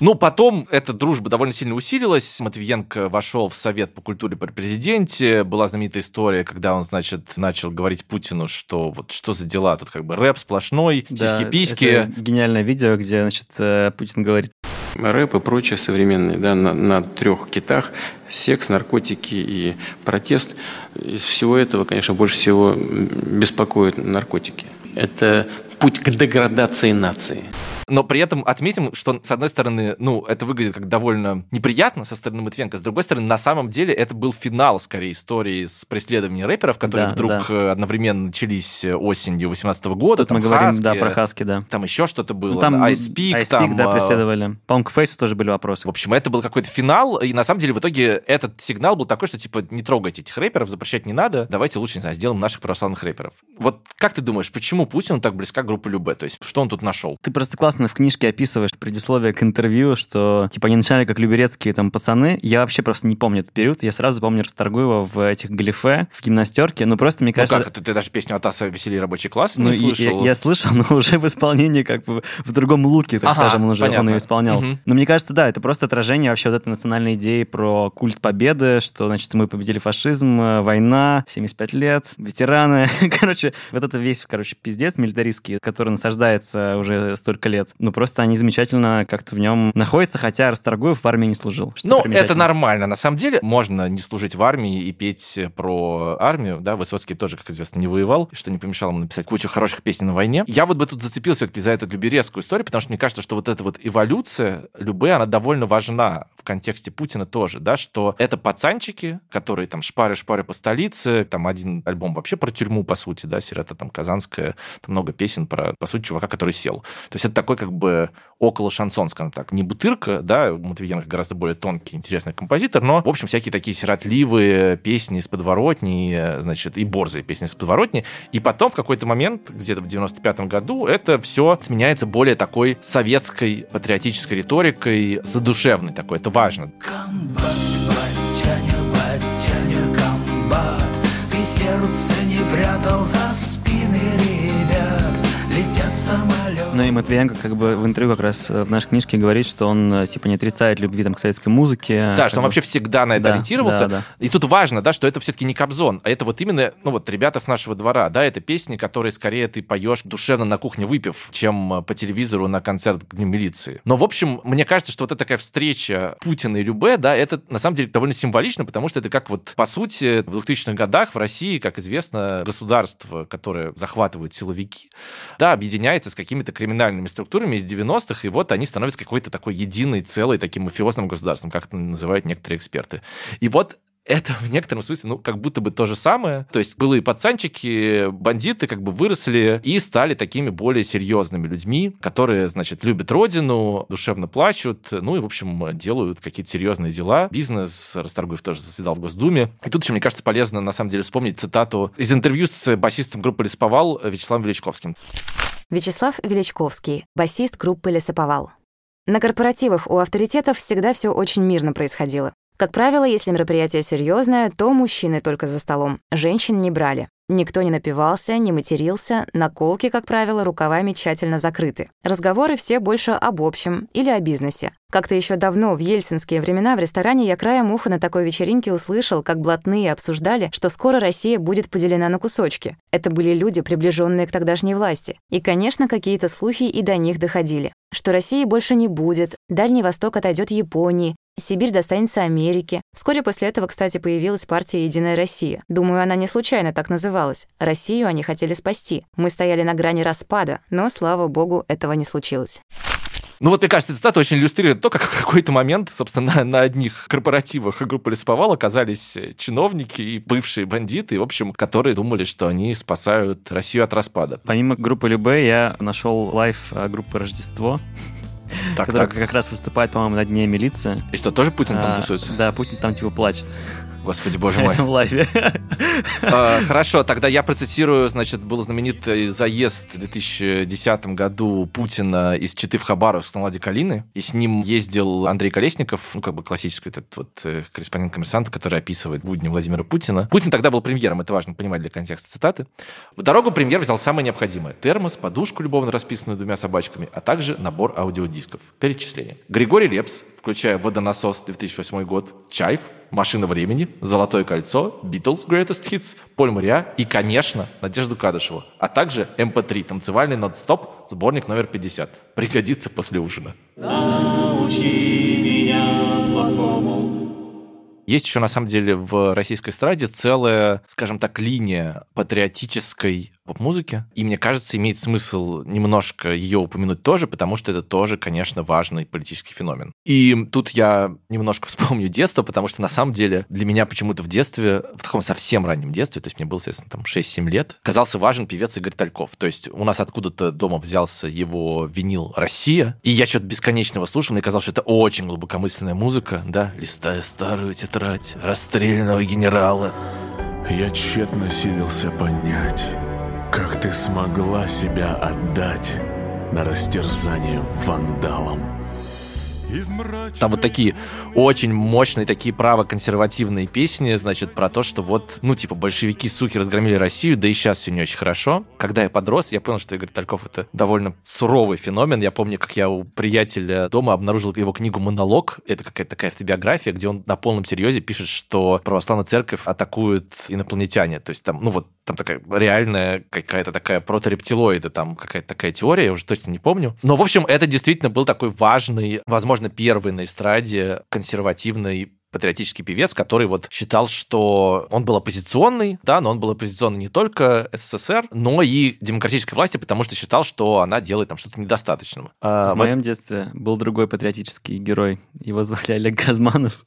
Ну, потом эта дружба довольно сильно усилилась. Матвиенко вошел в Совет по культуре при президенте. Была знаменитая история, когда он, значит, начал говорить Путину, что вот что за дела, тут как бы рэп сплошной, Да, сиськи-письки. это гениальное видео, где, значит, э, Путин говорит, рэп и прочее современное, да, на, на трех китах, секс, наркотики и протест. Из всего этого, конечно, больше всего беспокоят наркотики. Это путь к деградации нации. Но при этом отметим, что, с одной стороны, ну, это выглядит как довольно неприятно со стороны Матвиенко, с другой стороны, на самом деле это был финал, скорее, истории с преследованием рэперов, которые Да, вдруг да. э, одновременно начались э, осенью 18 года. Тут мы там говорим, да, Хаски, про Хаски, да. Там еще что-то было. Ну, там Peak, там, да, э, преследовали. По-моему, к Фейсу тоже были вопросы. В общем, это был какой-то финал, и на самом деле в итоге этот сигнал был такой, что типа не трогайте этих рэперов, запрещать не надо, давайте лучше, не знаю, сделаем наших православных рэперов. Вот как ты думаешь, почему Путину так близка группа Любе? То есть что он тут нашел? Ты просто классно классно в книжке описываешь предисловие к интервью, что типа они начинали как люберецкие там пацаны. Я вообще просто не помню этот период. Я сразу помню Расторгуева в этих глифе, в гимнастерке. Ну просто мне кажется... Ну как это? Ты даже песню Атаса «Веселье рабочий класс» Ну, не слышал? Я, я слышал, *laughs* но уже в исполнении как бы в другом луке, так Ага, скажем, он уже он ее исполнял. Мгм. Но мне кажется, да, это просто отражение вообще вот этой национальной идеи про культ победы, что, значит, мы победили фашизм, э, война, 75 лет, ветераны. *laughs* Короче, вот это весь, короче, пиздец милитаристский, который насаждается уже столько лет. Ну, просто они замечательно как-то в нем находятся, хотя Расторгуев в армии не служил. Ну, это нормально. На самом деле, можно не служить в армии и петь про армию. Да, Высоцкий тоже, как известно, не воевал, что не помешало ему написать кучу хороших песен на войне. Я вот бы тут зацепил все-таки за эту люберецкую историю, потому что мне кажется, что вот эта вот эволюция Любе, она довольно важна в контексте Путина тоже, да, что это пацанчики, которые там шпары-шпары по столице, там один альбом вообще про тюрьму, по сути, да, Сирота там Казанская, там много песен про, по сути, чувака, который сел. То есть это такой как бы около шансон, скажем так. Не бутырка, да, Матвиенко гораздо более тонкий, интересный композитор, но, в общем, всякие такие сиротливые песни из подворотни, значит, и борзые песни из подворотни. И потом в какой-то момент, где-то в 95-м году, это все сменяется более такой советской патриотической риторикой, задушевной такой. Это важно. Сердце не прятал за спины ребят Летят самолеты Ну и Матвиенко как бы в интервью как раз э, в нашей книжке говорит, что он э, типа не отрицает любви там, к советской музыке. Да, что он бы- вообще всегда на это Да, ориентировался. да, да. И тут важно, да, что это все-таки не Кобзон, а это вот именно, ну вот, ребята с нашего двора, да, это песни, которые скорее ты поешь душевно на кухне выпив, чем э, по телевизору на концерт к Дню милиции. Но, в общем, мне кажется, что вот эта такая встреча Путина и Любе, да, это на самом деле довольно символично, потому что это как вот, по сути, в 2000-х годах в России, как известно, государство, которое захватывают силовики, да, объединяется с какими-то криминальными структурами из 90-х, и вот они становятся какой-то такой единой, целой, таким мафиозным государством, как это называют некоторые эксперты. И вот это в некотором смысле, ну, как будто бы то же самое. То есть былые пацанчики, бандиты как бы выросли и стали такими более серьезными людьми, которые, значит, любят родину, душевно плачут, ну и, в общем, делают какие-то серьезные дела. Бизнес, Расторгуев тоже заседал в Госдуме. И тут еще, мне кажется, полезно, на самом деле, вспомнить цитату из интервью с басистом группы «Лесповал» Вячеславом Величковским. Вячеслав Величковский, басист группы «Лесоповал». На корпоративах у авторитетов всегда все очень мирно происходило. Как правило, если мероприятие серьезное, то мужчины только за столом, женщин не брали. Никто не напивался, не матерился, наколки, как правило, рукавами тщательно закрыты. Разговоры все больше об общем или о бизнесе. Как-то еще давно, в ельцинские времена, в ресторане я краем уха на такой вечеринке услышал, как блатные обсуждали, что скоро Россия будет поделена на кусочки. Это были люди, приближенные к тогдашней власти. И, конечно, какие-то слухи и до них доходили. Что России больше не будет, Дальний Восток отойдет Японии, Сибирь достанется Америке. Вскоре после этого, кстати, появилась партия «Единая Россия». Думаю, она не случайно так называлась. Россию они хотели спасти. Мы стояли на грани распада, но, слава богу, этого не случилось. Ну вот, мне кажется, цитата очень иллюстрирует то, как в какой-то момент, собственно, на, на одних корпоративах группы Лесповал оказались чиновники и бывшие бандиты, в общем, которые думали, что они спасают Россию от распада. Помимо группы Любе, я нашел live э, группы Рождество. Так, которая так. как раз выступает, по-моему, на дне милиции. И что, тоже Путин там А, тусуется? Да, Путин там типа плачет. Господи, боже *laughs* мой. этом лайве. *laughs* А, Хорошо, тогда я процитирую, значит, был знаменитый заезд в 2010 году Путина из Читы в Хабаровск на Ладе Калины, и с ним ездил Андрей Колесников, ну, как бы классический этот вот э, корреспондент коммерсанта, который описывает будни Владимира Путина. Путин тогда был премьером, это важно понимать для контекста цитаты. В дорогу премьер взял самое необходимое. Термос, подушку, любовно расписанную двумя собачками, а также набор аудиодисков. Перечисление. Григорий Лепс, включая «Водонасос» 2008 год, «Чайф», «Машина времени», «Золотое кольцо», «Beatles Greatest Hits», «Поль Мариа» и, конечно, Надежду Кадышеву, а также MP3, танцевальный нон-стоп, сборник номер 50. Пригодится после ужина. Научи меня плохому Есть еще, на самом деле, в российской эстраде целая, скажем так, линия патриотической поп-музыки. И мне кажется, имеет смысл немножко ее упомянуть тоже, потому что это тоже, конечно, важный политический феномен. И тут я немножко вспомню детство, потому что на самом деле для меня почему-то в детстве, в таком совсем раннем детстве, то есть мне было, соответственно, там 6-7 лет, казался важен певец Игорь Тальков. То есть у нас откуда-то дома взялся его винил «Россия», и я что-то бесконечного слушал, мне казалось, что это очень глубокомысленная музыка, да, листая старую тетрадь расстрелянного генерала. Я тщетно силился понять, как ты смогла себя отдать на растерзание вандалам. Там вот такие очень мощные, такие правоконсервативные песни, значит, про то, что вот, ну, типа, большевики, суки, разгромили Россию, да и сейчас все не очень хорошо. Когда я подрос, я понял, что Игорь Тальков — это довольно суровый феномен. Я помню, как я у приятеля дома обнаружил его книгу «Монолог». Это какая-то такая автобиография, где он на полном серьезе пишет, что православная церковь атакуют инопланетяне. То есть там, ну, вот там такая реальная какая-то такая проторептилоида, там какая-то такая теория, я уже точно не помню. Но, в общем, это действительно был такой важный, возможно, первый на эстраде консервативный патриотический певец, который вот считал, что он был оппозиционный, да, но он был оппозиционный не только СССР, но и демократической власти, потому что считал, что она делает там что-то недостаточного. В моем детстве был другой патриотический герой. Его звали Олег Газманов.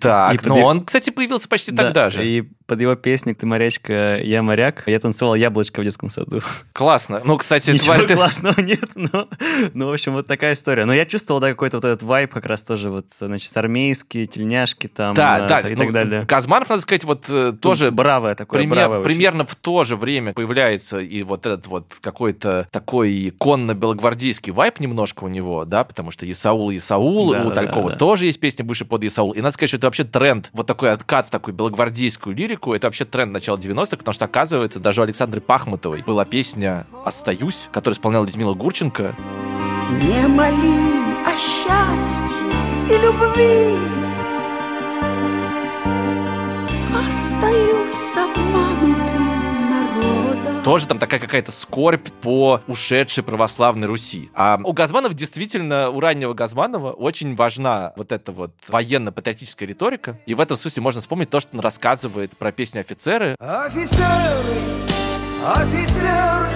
Так, И но его- он, кстати, появился почти Да, тогда же. И под его песню «Ты морячка, я моряк» я танцевал яблочко в детском саду. Классно. Ну, кстати, Ничего тварь, классного нет, но, ну, в общем, вот такая история. Но я чувствовал, да, какой-то вот этот вайб как раз тоже вот, значит, армейские, тельняшки там Да, э, да, и ну, так далее. Газманов, надо сказать, вот э, тоже... бравое такое, пример- бравое очень. примерно в то же время появляется и вот этот вот какой-то такой конно-белогвардейский вайп немножко у него, да, потому что Исаул, Исаул, Да, у да, Талькова да. тоже есть песня выше под Исаул. И надо сказать, что это вообще тренд, вот такой откат в такую белогвардейскую лирику, это вообще тренд начала 90-х, потому что, оказывается, даже у Александры Пахмутовой была песня «Остаюсь», которую исполняла Людмила Гурченко. Не моли о счастье и любви. Остаюсь обманутым народом Тоже там такая какая-то скорбь по ушедшей православной Руси. А у Газманова действительно, у раннего Газманова очень важна вот эта вот военно-патриотическая риторика. И в этом смысле можно вспомнить то, что он рассказывает про песню «Офицеры». Офицеры, офицеры,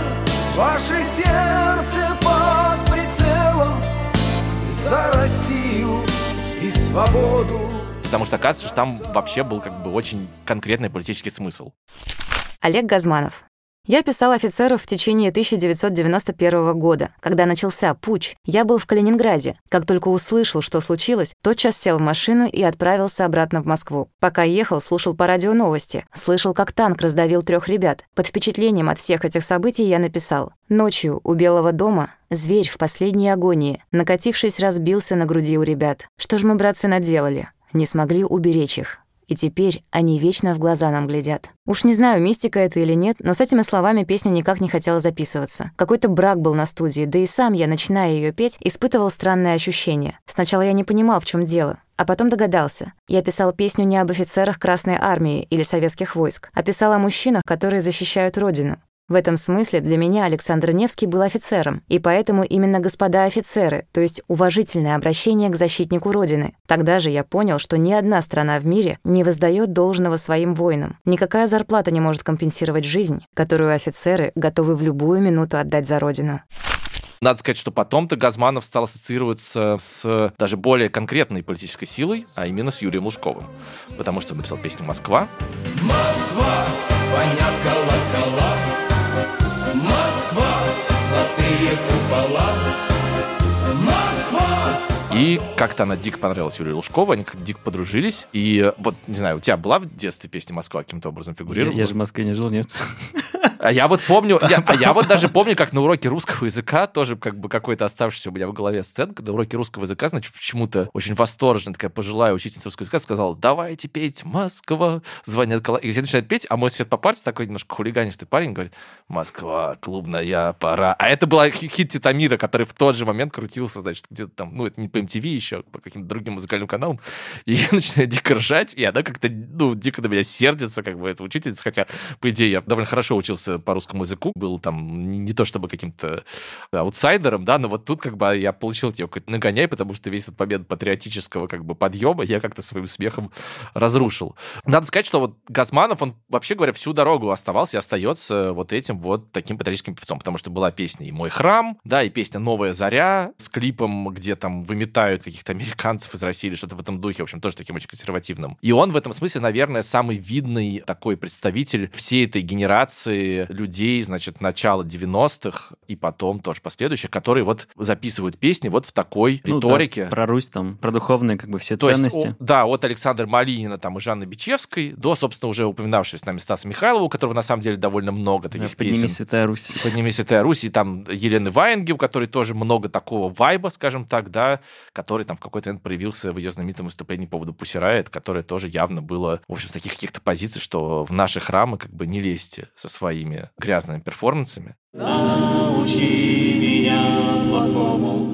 ваше сердце под прицелом За Россию и свободу Потому что оказывается, что там вообще был как бы очень конкретный политический смысл. Олег Газманов. Я писал офицеров в течение 1991 года. Когда начался путч, я был в Калининграде. Как только услышал, что случилось, тотчас сел в машину и отправился обратно в Москву. Пока ехал, слушал по радио новости. Слышал, как танк раздавил трех ребят. Под впечатлением от всех этих событий я написал. Ночью у Белого дома зверь в последней агонии, накатившись, разбился на груди у ребят. Что ж мы, братцы, наделали? Не смогли уберечь их. И теперь они вечно в глаза нам глядят. Уж не знаю, мистика это или нет, но с этими словами песня никак не хотела записываться. Какой-то брак был на студии, да и сам я, начиная ее петь, испытывал странные ощущения. Сначала я не понимал, в чем дело, а потом догадался. Я писал песню не об офицерах Красной Армии или советских войск, а писал о мужчинах, которые защищают Родину. В этом смысле для меня Александр Невский был офицером, и поэтому именно господа офицеры, то есть уважительное обращение к защитнику Родины. Тогда же я понял, что ни одна страна в мире не воздает должного своим воинам. Никакая зарплата не может компенсировать жизнь, которую офицеры готовы в любую минуту отдать за Родину. Надо сказать, что потом-то Газманов стал ассоциироваться с даже более конкретной политической силой, а именно с Юрием Лужковым. Потому что он написал песню «Москва». Москва, звонят колокола Москва, золотые купола. Москва, И как-то она дико понравилась Юрию Лужкову, они как-то дико подружились. И вот, не знаю, у тебя была в детстве песня «Москва» каким-то образом Я, фигурировала? я же в Москве не жил, нет. *laughs* А я вот помню, я, а я вот даже помню, как на уроке русского языка тоже как бы какой-то оставшийся у меня в голове сценка, на уроке русского языка, значит, почему-то очень восторженно такая пожилая учительница русского языка сказала, давайте петь «Москва», звонят колокола. И все начинают петь, а мой сосед по парте, такой немножко хулиганистый парень, говорит, «Москва, клубная пора». А это была хи- хит Титамира, который в тот же момент крутился, значит, где-то там, ну, это не MTV еще, по каким-то другим музыкальным каналам. И *laughs* я начинаю дико ржать, и она как-то, ну, дико на меня сердится, как бы, эта учительница, хотя, по идее, я довольно хорошо учился по русскому языку, был там не, то чтобы каким-то аутсайдером, да, но вот тут как бы я получил нее какой-то нагоняй, потому что весь этот момент патриотического как бы подъема я как-то своим смехом разрушил. Надо сказать, что вот Газманов, он, вообще говоря, всю дорогу оставался и остается вот этим вот таким патриотическим певцом, потому что была песня и «Мой храм», да, и песня «Новая заря» с клипом, где там выметают каких-то американцев из России или что-то в этом духе, в общем, тоже таким очень консервативным. И он в этом смысле, наверное, самый видный такой представитель всей этой генерации людей, значит, начала 90-х и потом тоже последующих, которые вот записывают песни вот в такой Ну да, риторике. про Русь там, про духовные как бы все То есть, ценности. о- да, от Александра Малинина там и Жанны Бичевской до, собственно, уже упоминавшегося с нами Стаса Михайлова, у которого на самом деле довольно много таких «Подними, песен. Святая Русь». «Подними, Святая Русь», и там Елены Ваенги, у которой тоже много такого вайба, скажем так, да, который там в какой-то момент проявился в ее знаменитом выступлении по поводу Pussy которое тоже явно было, в общем, с таких каких-то позиций, что в наши храмы как бы не лезьте со своими грязными перформансами. Научи меня плохому.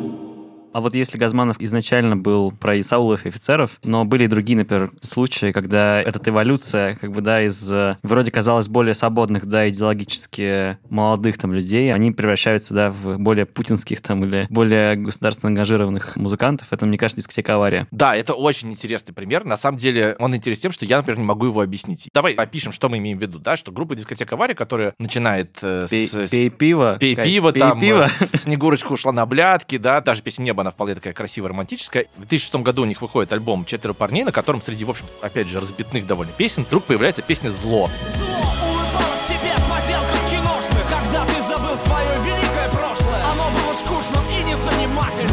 А вот если Газманов изначально был про Исаулов и офицеров, но были и другие, например, случаи, когда эта эволюция, как бы, да, из э, вроде казалось более свободных, да, идеологически молодых там людей, они превращаются, да, в более путинских там или более государственно ангажированных музыкантов. Это, мне кажется, дискотека авария. Да, это очень интересный пример. На самом деле он интересен тем, что я, например, не могу его объяснить. Давай опишем, что мы имеем в виду, да, что группа дискотека авария, которая начинает э, Пей, с... с- пей пиво. Пей пиво, пей там, пиво. э, Снегурочка ушла на блядки, да, даже песня «Небо», она вполне такая красивая, романтическая. В 2006 году у них выходит альбом «Четверо парней», на котором среди, в общем, опять же, разбитных довольно песен, вдруг появляется песня «Зло».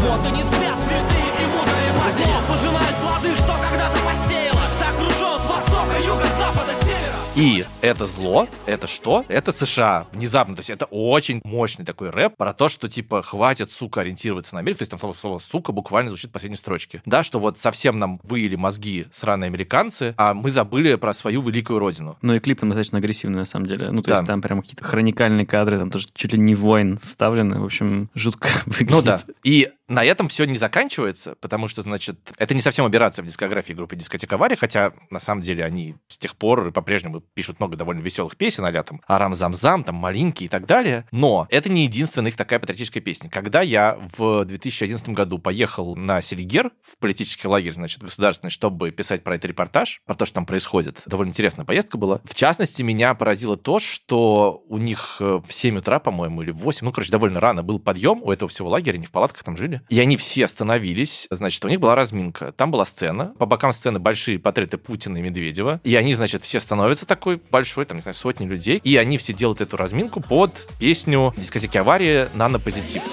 Вот и не спят святые и мудрые Зло пожинает плоды, что И это зло, это что? Это США. Внезапно. То есть это очень мощный такой рэп про то, что типа хватит, сука, ориентироваться на Америку. То есть там слово, слово сука буквально звучит в последней строчке. Да, что вот совсем нам выели мозги сраные американцы, а мы забыли про свою великую родину. Ну и клип там достаточно агрессивный, на самом деле. Ну, то Да. есть там прям какие-то хроникальные кадры, там тоже чуть ли не воин вставлены. В общем, жутко *laughs* выглядит. Ну да. И на этом все не заканчивается, потому что, значит, это не совсем операция в дискографии группы «Дискотека Авария», хотя, на самом деле, они с тех пор и по-прежнему пишут много довольно веселых песен, а там «Арам-зам-зам», там «Малинки» и так далее. Но это не единственная их такая патриотическая песня. Когда я в 2011 году поехал на Селигер, в политический лагерь, значит, государственный, чтобы писать про это репортаж, про то, что там происходит, довольно интересная поездка была. В частности, меня поразило то, что у них э, в 7 утра, по-моему, или в 8, ну, короче, довольно рано был подъем у этого всего лагеря, они в палатках там жили. И они все остановились, значит, у них была разминка. Там была сцена, по бокам сцены большие портреты Путина и Медведева. И они, значит, все становятся такой большой, там, не знаю, сотни людей. И они все делают эту разминку под песню дискотеки «Авария» «Нано Позитив».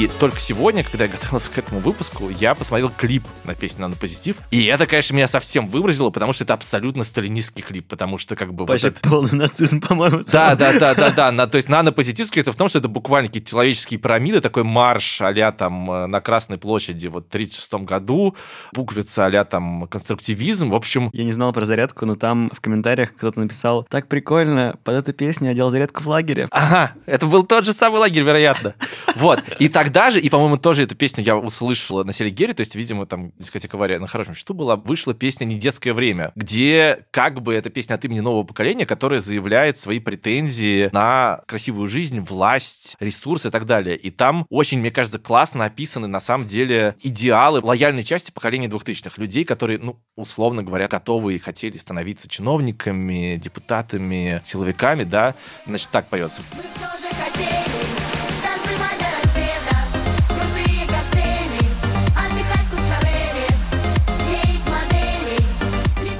И только сегодня, когда я готовился к этому выпуску, я посмотрел клип на песню «Нано Позитив». И это, конечно, меня совсем выбразило, потому что это абсолютно сталинистский клип, потому что как бы... вот Вообще это- полный нацизм, по-моему. Да, да, да, да, да. На- то есть нано-позитивский это в том, что это буквально какие-то человеческие пирамиды, такой марш а там э, на Красной площади вот в 36 году, буквица а там конструктивизм. В общем, Я не знал про зарядку, но там в комментариях кто-то написал, так прикольно, под эту песню я делал зарядку в лагере. Ага, это был тот же самый лагерь, вероятно. Вот. И тогда же, и, по-моему, тоже эту песню я услышал на Селигере, то есть, видимо, там дискотека авария на хорошем счету была, вышла песня «Не детское время», где как бы эта песня от имени нового поколения, которая заявляет свои претензии на красивую жизнь, власть, ресурсы и так далее. И там очень, мне кажется, классно описаны на самом деле идеалы лояльной части поколения 2000-х. Людей, которые, ну, условно говоря, готовы и хотели становиться чиновниками, депутатами, силовиками, да. Значит, так поется. Танцевать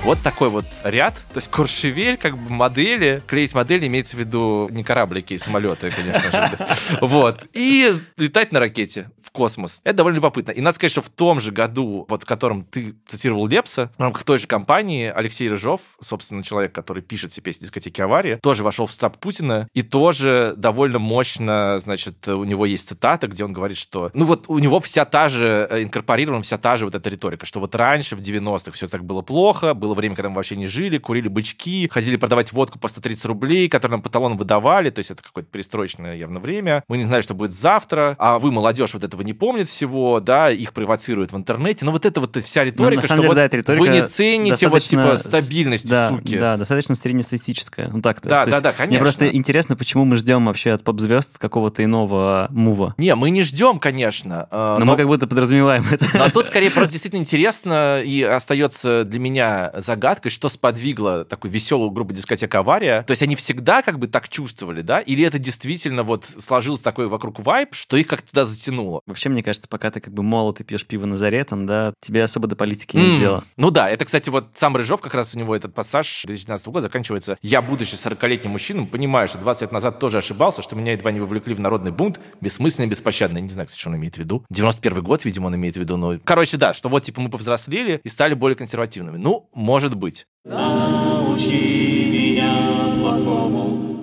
Вот такой вот ряд. То есть Куршевель, как бы модели. Клеить модели имеется в виду не кораблики и самолеты, конечно же. *laughs* Вот. И летать на ракете в космос. Это довольно любопытно. И надо сказать, что в том же году, вот в котором ты цитировал Лепса, в рамках той же компании Алексей Рыжов, собственно, человек, который пишет все песни дискотеки аварии, тоже вошел в стаб Путина и тоже довольно мощно, значит, у него есть цитата, где он говорит, что, ну вот у него вся та же, э, инкорпорирована вся та же вот эта риторика, что вот раньше, в 90-х, все так было плохо, было было время, когда мы вообще не жили, курили бычки, ходили продавать водку по 130 рублей, которые нам по талонам выдавали, то есть это какое-то перестроечное явно время. Мы не знали, что будет завтра, а вы, молодежь, вот этого не помнит всего, да, их провоцируют в интернете. Но вот это вот вся риторика, на что деле, вот да, риторика вы не цените вот типа с- стабильности, да, суки. Да, достаточно среднестатистическая. Ну так-то. Да, да, есть да, Мне конечно. просто интересно, почему мы ждем вообще от поп-звезд какого-то иного мува. Не, мы не ждем, конечно. э, Но, мы как будто подразумеваем это. Но тут скорее просто действительно интересно и остается для меня загадкой, что сподвигло такую веселую группу дискотека «Авария». То есть они всегда как бы так чувствовали, да? Или это действительно вот сложился такой вокруг вайп, что их как-то туда затянуло? Вообще, мне кажется, пока ты как бы молод и пьешь пиво Назаретом, да, тебе особо до политики М, нет дела. Ну да, это, кстати, вот сам Рыжов, как раз у него этот пассаж 2019 года заканчивается «Я, будучи 40-летним мужчиной, понимаю, что 20 лет назад тоже ошибался, что меня едва не вовлекли в народный бунт, беспощадно». Я не знаю, кстати, что он имеет в виду. 91 год, видимо, он имеет в виду. Ну, короче, да, что вот, типа, мы повзрослели и стали более консервативными. Ну, может быть. Научи меня плохому.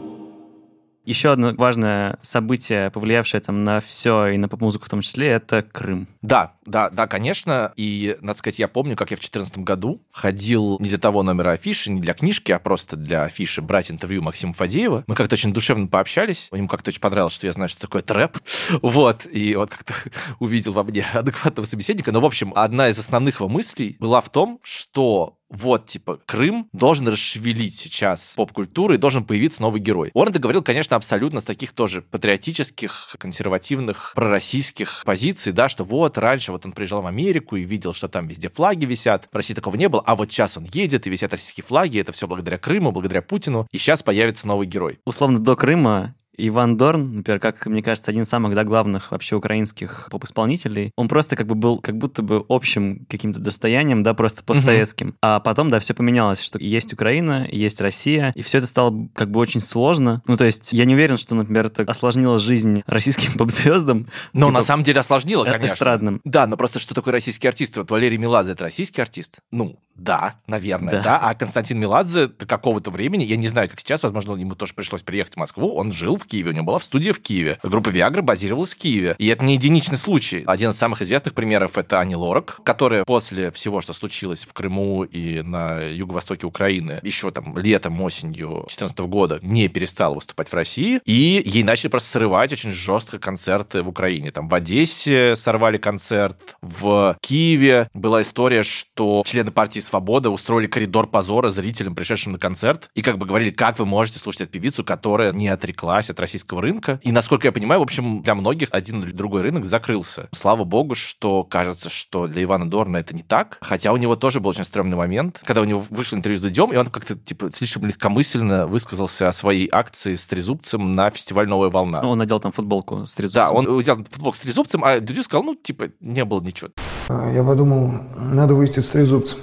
Еще одно важное событие, повлиявшее там на все и на поп-музыку в том числе, это Крым. Да, да, да, конечно. И, надо сказать, я помню, как я в 2014 году ходил не для того номера афиши, не для книжки, а просто для афиши брать интервью Максима Фадеева. Мы как-то очень душевно пообщались. Ему как-то очень понравилось, что я знаю, что такое трэп. *laughs* Вот. И он как-то *laughs* увидел во мне адекватного собеседника. Но, в общем, одна из основных его мыслей была в том, что вот, типа, Крым должен расшевелить сейчас поп-культуру и должен появиться новый герой. Он это говорил, конечно, абсолютно с таких тоже патриотических, консервативных, пророссийских позиций, да, что вот раньше вот он приезжал в Америку и видел, что там везде флаги висят, в России такого не было, а вот сейчас он едет и висят российские флаги, это все благодаря Крыму, благодаря Путину, и сейчас появится новый герой. Условно, до Крыма Иван Дорн, например, как мне кажется, один из самых да, главных вообще украинских поп-исполнителей, он просто как бы был как будто бы общим каким-то достоянием, да, просто постсоветским. А потом, да, все поменялось, что есть Украина, есть Россия, и все это стало как бы очень сложно. Ну, то есть я не уверен, что, например, это осложнило жизнь российским *laughs* поп-звездам. Но типа, на самом деле осложнило, э- конечно. эстрадным. Да, но просто что такое российский артист? Вот Валерий Меладзе это российский артист? Ну, да, наверное, Да. да. А Константин Меладзе до какого-то времени, я не знаю, как сейчас, возможно, ему тоже пришлось приехать в Москву, он жил в Киеве, у него была в студия в Киеве. Группа Viagra базировалась в Киеве. И это не единичный случай. Один из самых известных примеров это Ани Лорак, которая после всего, что случилось в Крыму и на юго-востоке Украины, еще там летом, осенью 2014 года не перестала выступать в России, и ей начали просто срывать очень жестко концерты в Украине. Там в Одессе сорвали концерт, в Киеве была история, что члены партии «Свобода» устроили коридор позора зрителям, пришедшим на концерт, и как бы говорили, как вы можете слушать эту певицу, которая не отреклась от российского рынка. И, насколько я понимаю, в общем, для многих один или другой рынок закрылся. Слава богу, что кажется, что для Ивана Дорна это не так. Хотя у него тоже был очень стрёмный момент, когда у него вышло интервью с Дудем, и он как-то типа слишком легкомысленно высказался о своей акции с трезубцем на фестиваль «Новая волна». Ну, он надел там футболку с трезубцем. Да, он взял футболку с трезубцем, а Дудю сказал, ну, типа, не было ничего. А, Я подумал, надо выйти с трезубцем.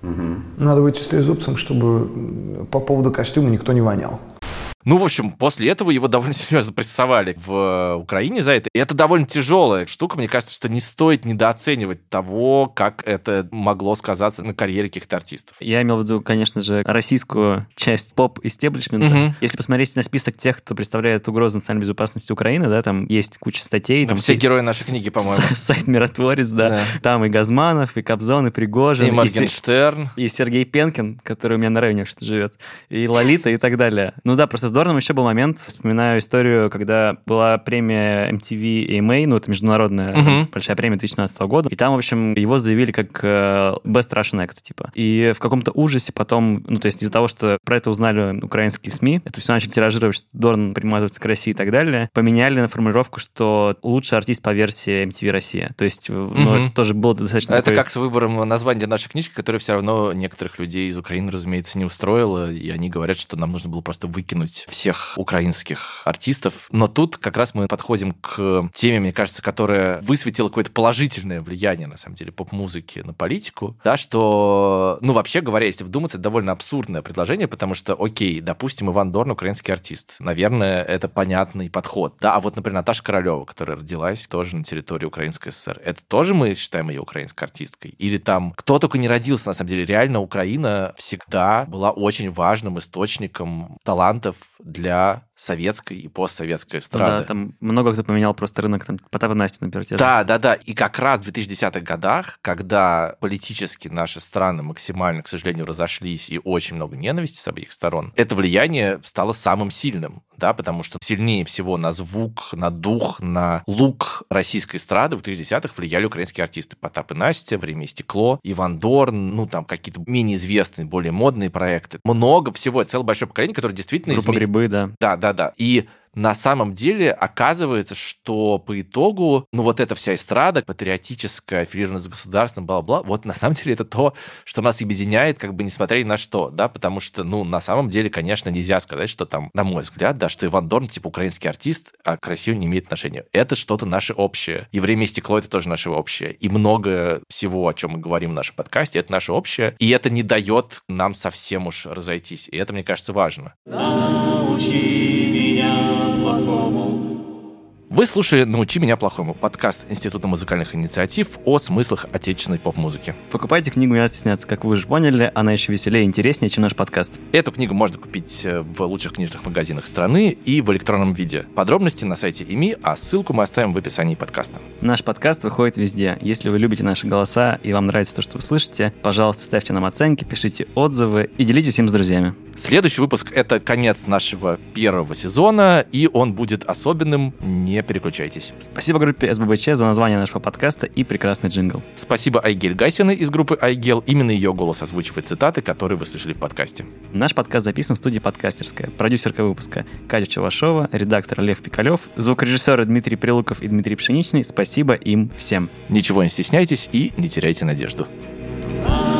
Надо выйти с трезубцем, чтобы по поводу костюма никто не вонял. Ну, в общем, после этого его довольно *laughs* серьезно прессовали в э, Украине за это. И это довольно тяжелая штука. Мне кажется, что не стоит недооценивать того, как это могло сказаться на карьере каких-то артистов. Я имел в виду, конечно же, российскую часть поп-истеблишмента. Мгм. Если посмотреть на список тех, кто представляет угрозу национальной безопасности Украины, да, там есть куча статей. Да, там все герои нашей книги, по-моему. Сайт Миротворец, да. Там и Газманов, и Кобзон, и Пригожин. И Моргенштерн. И Сергей Пенкин, который у меня на районе живет. И Лолита, и так далее. Ну да, просто с Дорном еще был момент. Вспоминаю историю, когда была премия MTV AMA, ну это международная Мгм. большая премия 2019 года. И там, в общем, его заявили как э, Best Russian Act, типа. И в каком-то ужасе потом, ну то есть из-за того, что про это узнали украинские СМИ, это все начали тиражировать, что Дорн примазывается к России и так далее, поменяли на формулировку, что лучший артист по версии MTV Россия. То есть, ну, Мгм. это тоже было достаточно Это такой- как с выбором названия нашей книжки, которая все равно некоторых людей из Украины, разумеется, не устроила, и они говорят, что нам нужно было просто выкинуть всех украинских артистов. Но тут как раз мы подходим к теме, мне кажется, которая высветила какое-то положительное влияние, на самом деле, поп-музыки на политику. Да, что, ну, вообще говоря, если вдуматься, это довольно абсурдное предложение, потому что, окей, допустим, Иван Дорн украинский артист. Наверное, это понятный подход. Да, а вот, например, Наташа Королева, которая родилась тоже на территории Украинской ССР, это тоже мы считаем ее украинской артисткой? Или там кто только не родился, на самом деле, реально Украина всегда была очень важным источником талантов для советской и постсоветской Ну эстрады. Да, там много кто поменял просто рынок, там, Потап и Настя, например. Да, да, да. И как раз в 2010-х годах, когда политически наши страны максимально, к сожалению, разошлись и очень много ненависти с обеих сторон, это влияние стало самым сильным, да, потому что сильнее всего на звук, на дух, на лук российской эстрады в 2010-х влияли украинские артисты. Потап и Настя, Время и стекло, Иван Дорн, ну, там какие-то менее известные, более модные проекты. Много всего, целое большое поколение, которое действительно... Группа изме- «Грибы», да. Да, да, да. И на самом деле оказывается, что по итогу, ну вот эта вся эстрада, патриотическая, аффилированная с государством, бла-бла, вот на самом деле это то, что нас объединяет, как бы несмотря ни на что, да, потому что, ну, на самом деле, конечно, нельзя сказать, что там, на мой взгляд, да, что Иван Дорн, типа, украинский артист, а к России не имеет отношения. Это что-то наше общее. И «Время и стекло» — это тоже наше общее. И много всего, о чем мы говорим в нашем подкасте, это наше общее. И это не дает нам совсем уж разойтись. И это, мне кажется, важно. Научи. Вы слушали «Научи меня плохому» подкаст Института музыкальных инициатив о смыслах отечественной поп-музыки. Покупайте книгу «Не надо стесняться». Как вы уже поняли, она еще веселее и интереснее, чем наш подкаст. Эту книгу можно купить э, в лучших книжных магазинах страны и в электронном виде. Подробности на сайте ИМИ, а ссылку мы оставим в описании подкаста. Наш подкаст выходит везде. Если вы любите наши голоса и вам нравится то, что вы слышите, пожалуйста, ставьте нам оценки, пишите отзывы и делитесь им с друзьями. Следующий выпуск — это конец нашего первого сезона, и он будет особенным. Не переключайтесь. Спасибо группе СББЧ за название нашего подкаста и прекрасный джингл. Спасибо Айгель Гасиной из группы Айгел. Именно ее голос озвучивает цитаты, которые вы слышали в подкасте. Наш подкаст записан в студии «Подкастерская». Продюсерка выпуска Катя Чувашова, редактор Лев Пикалев, звукорежиссеры Дмитрий Прилуков и Дмитрий Пшеничный. Спасибо им всем. Ничего не стесняйтесь и не теряйте надежду. Научи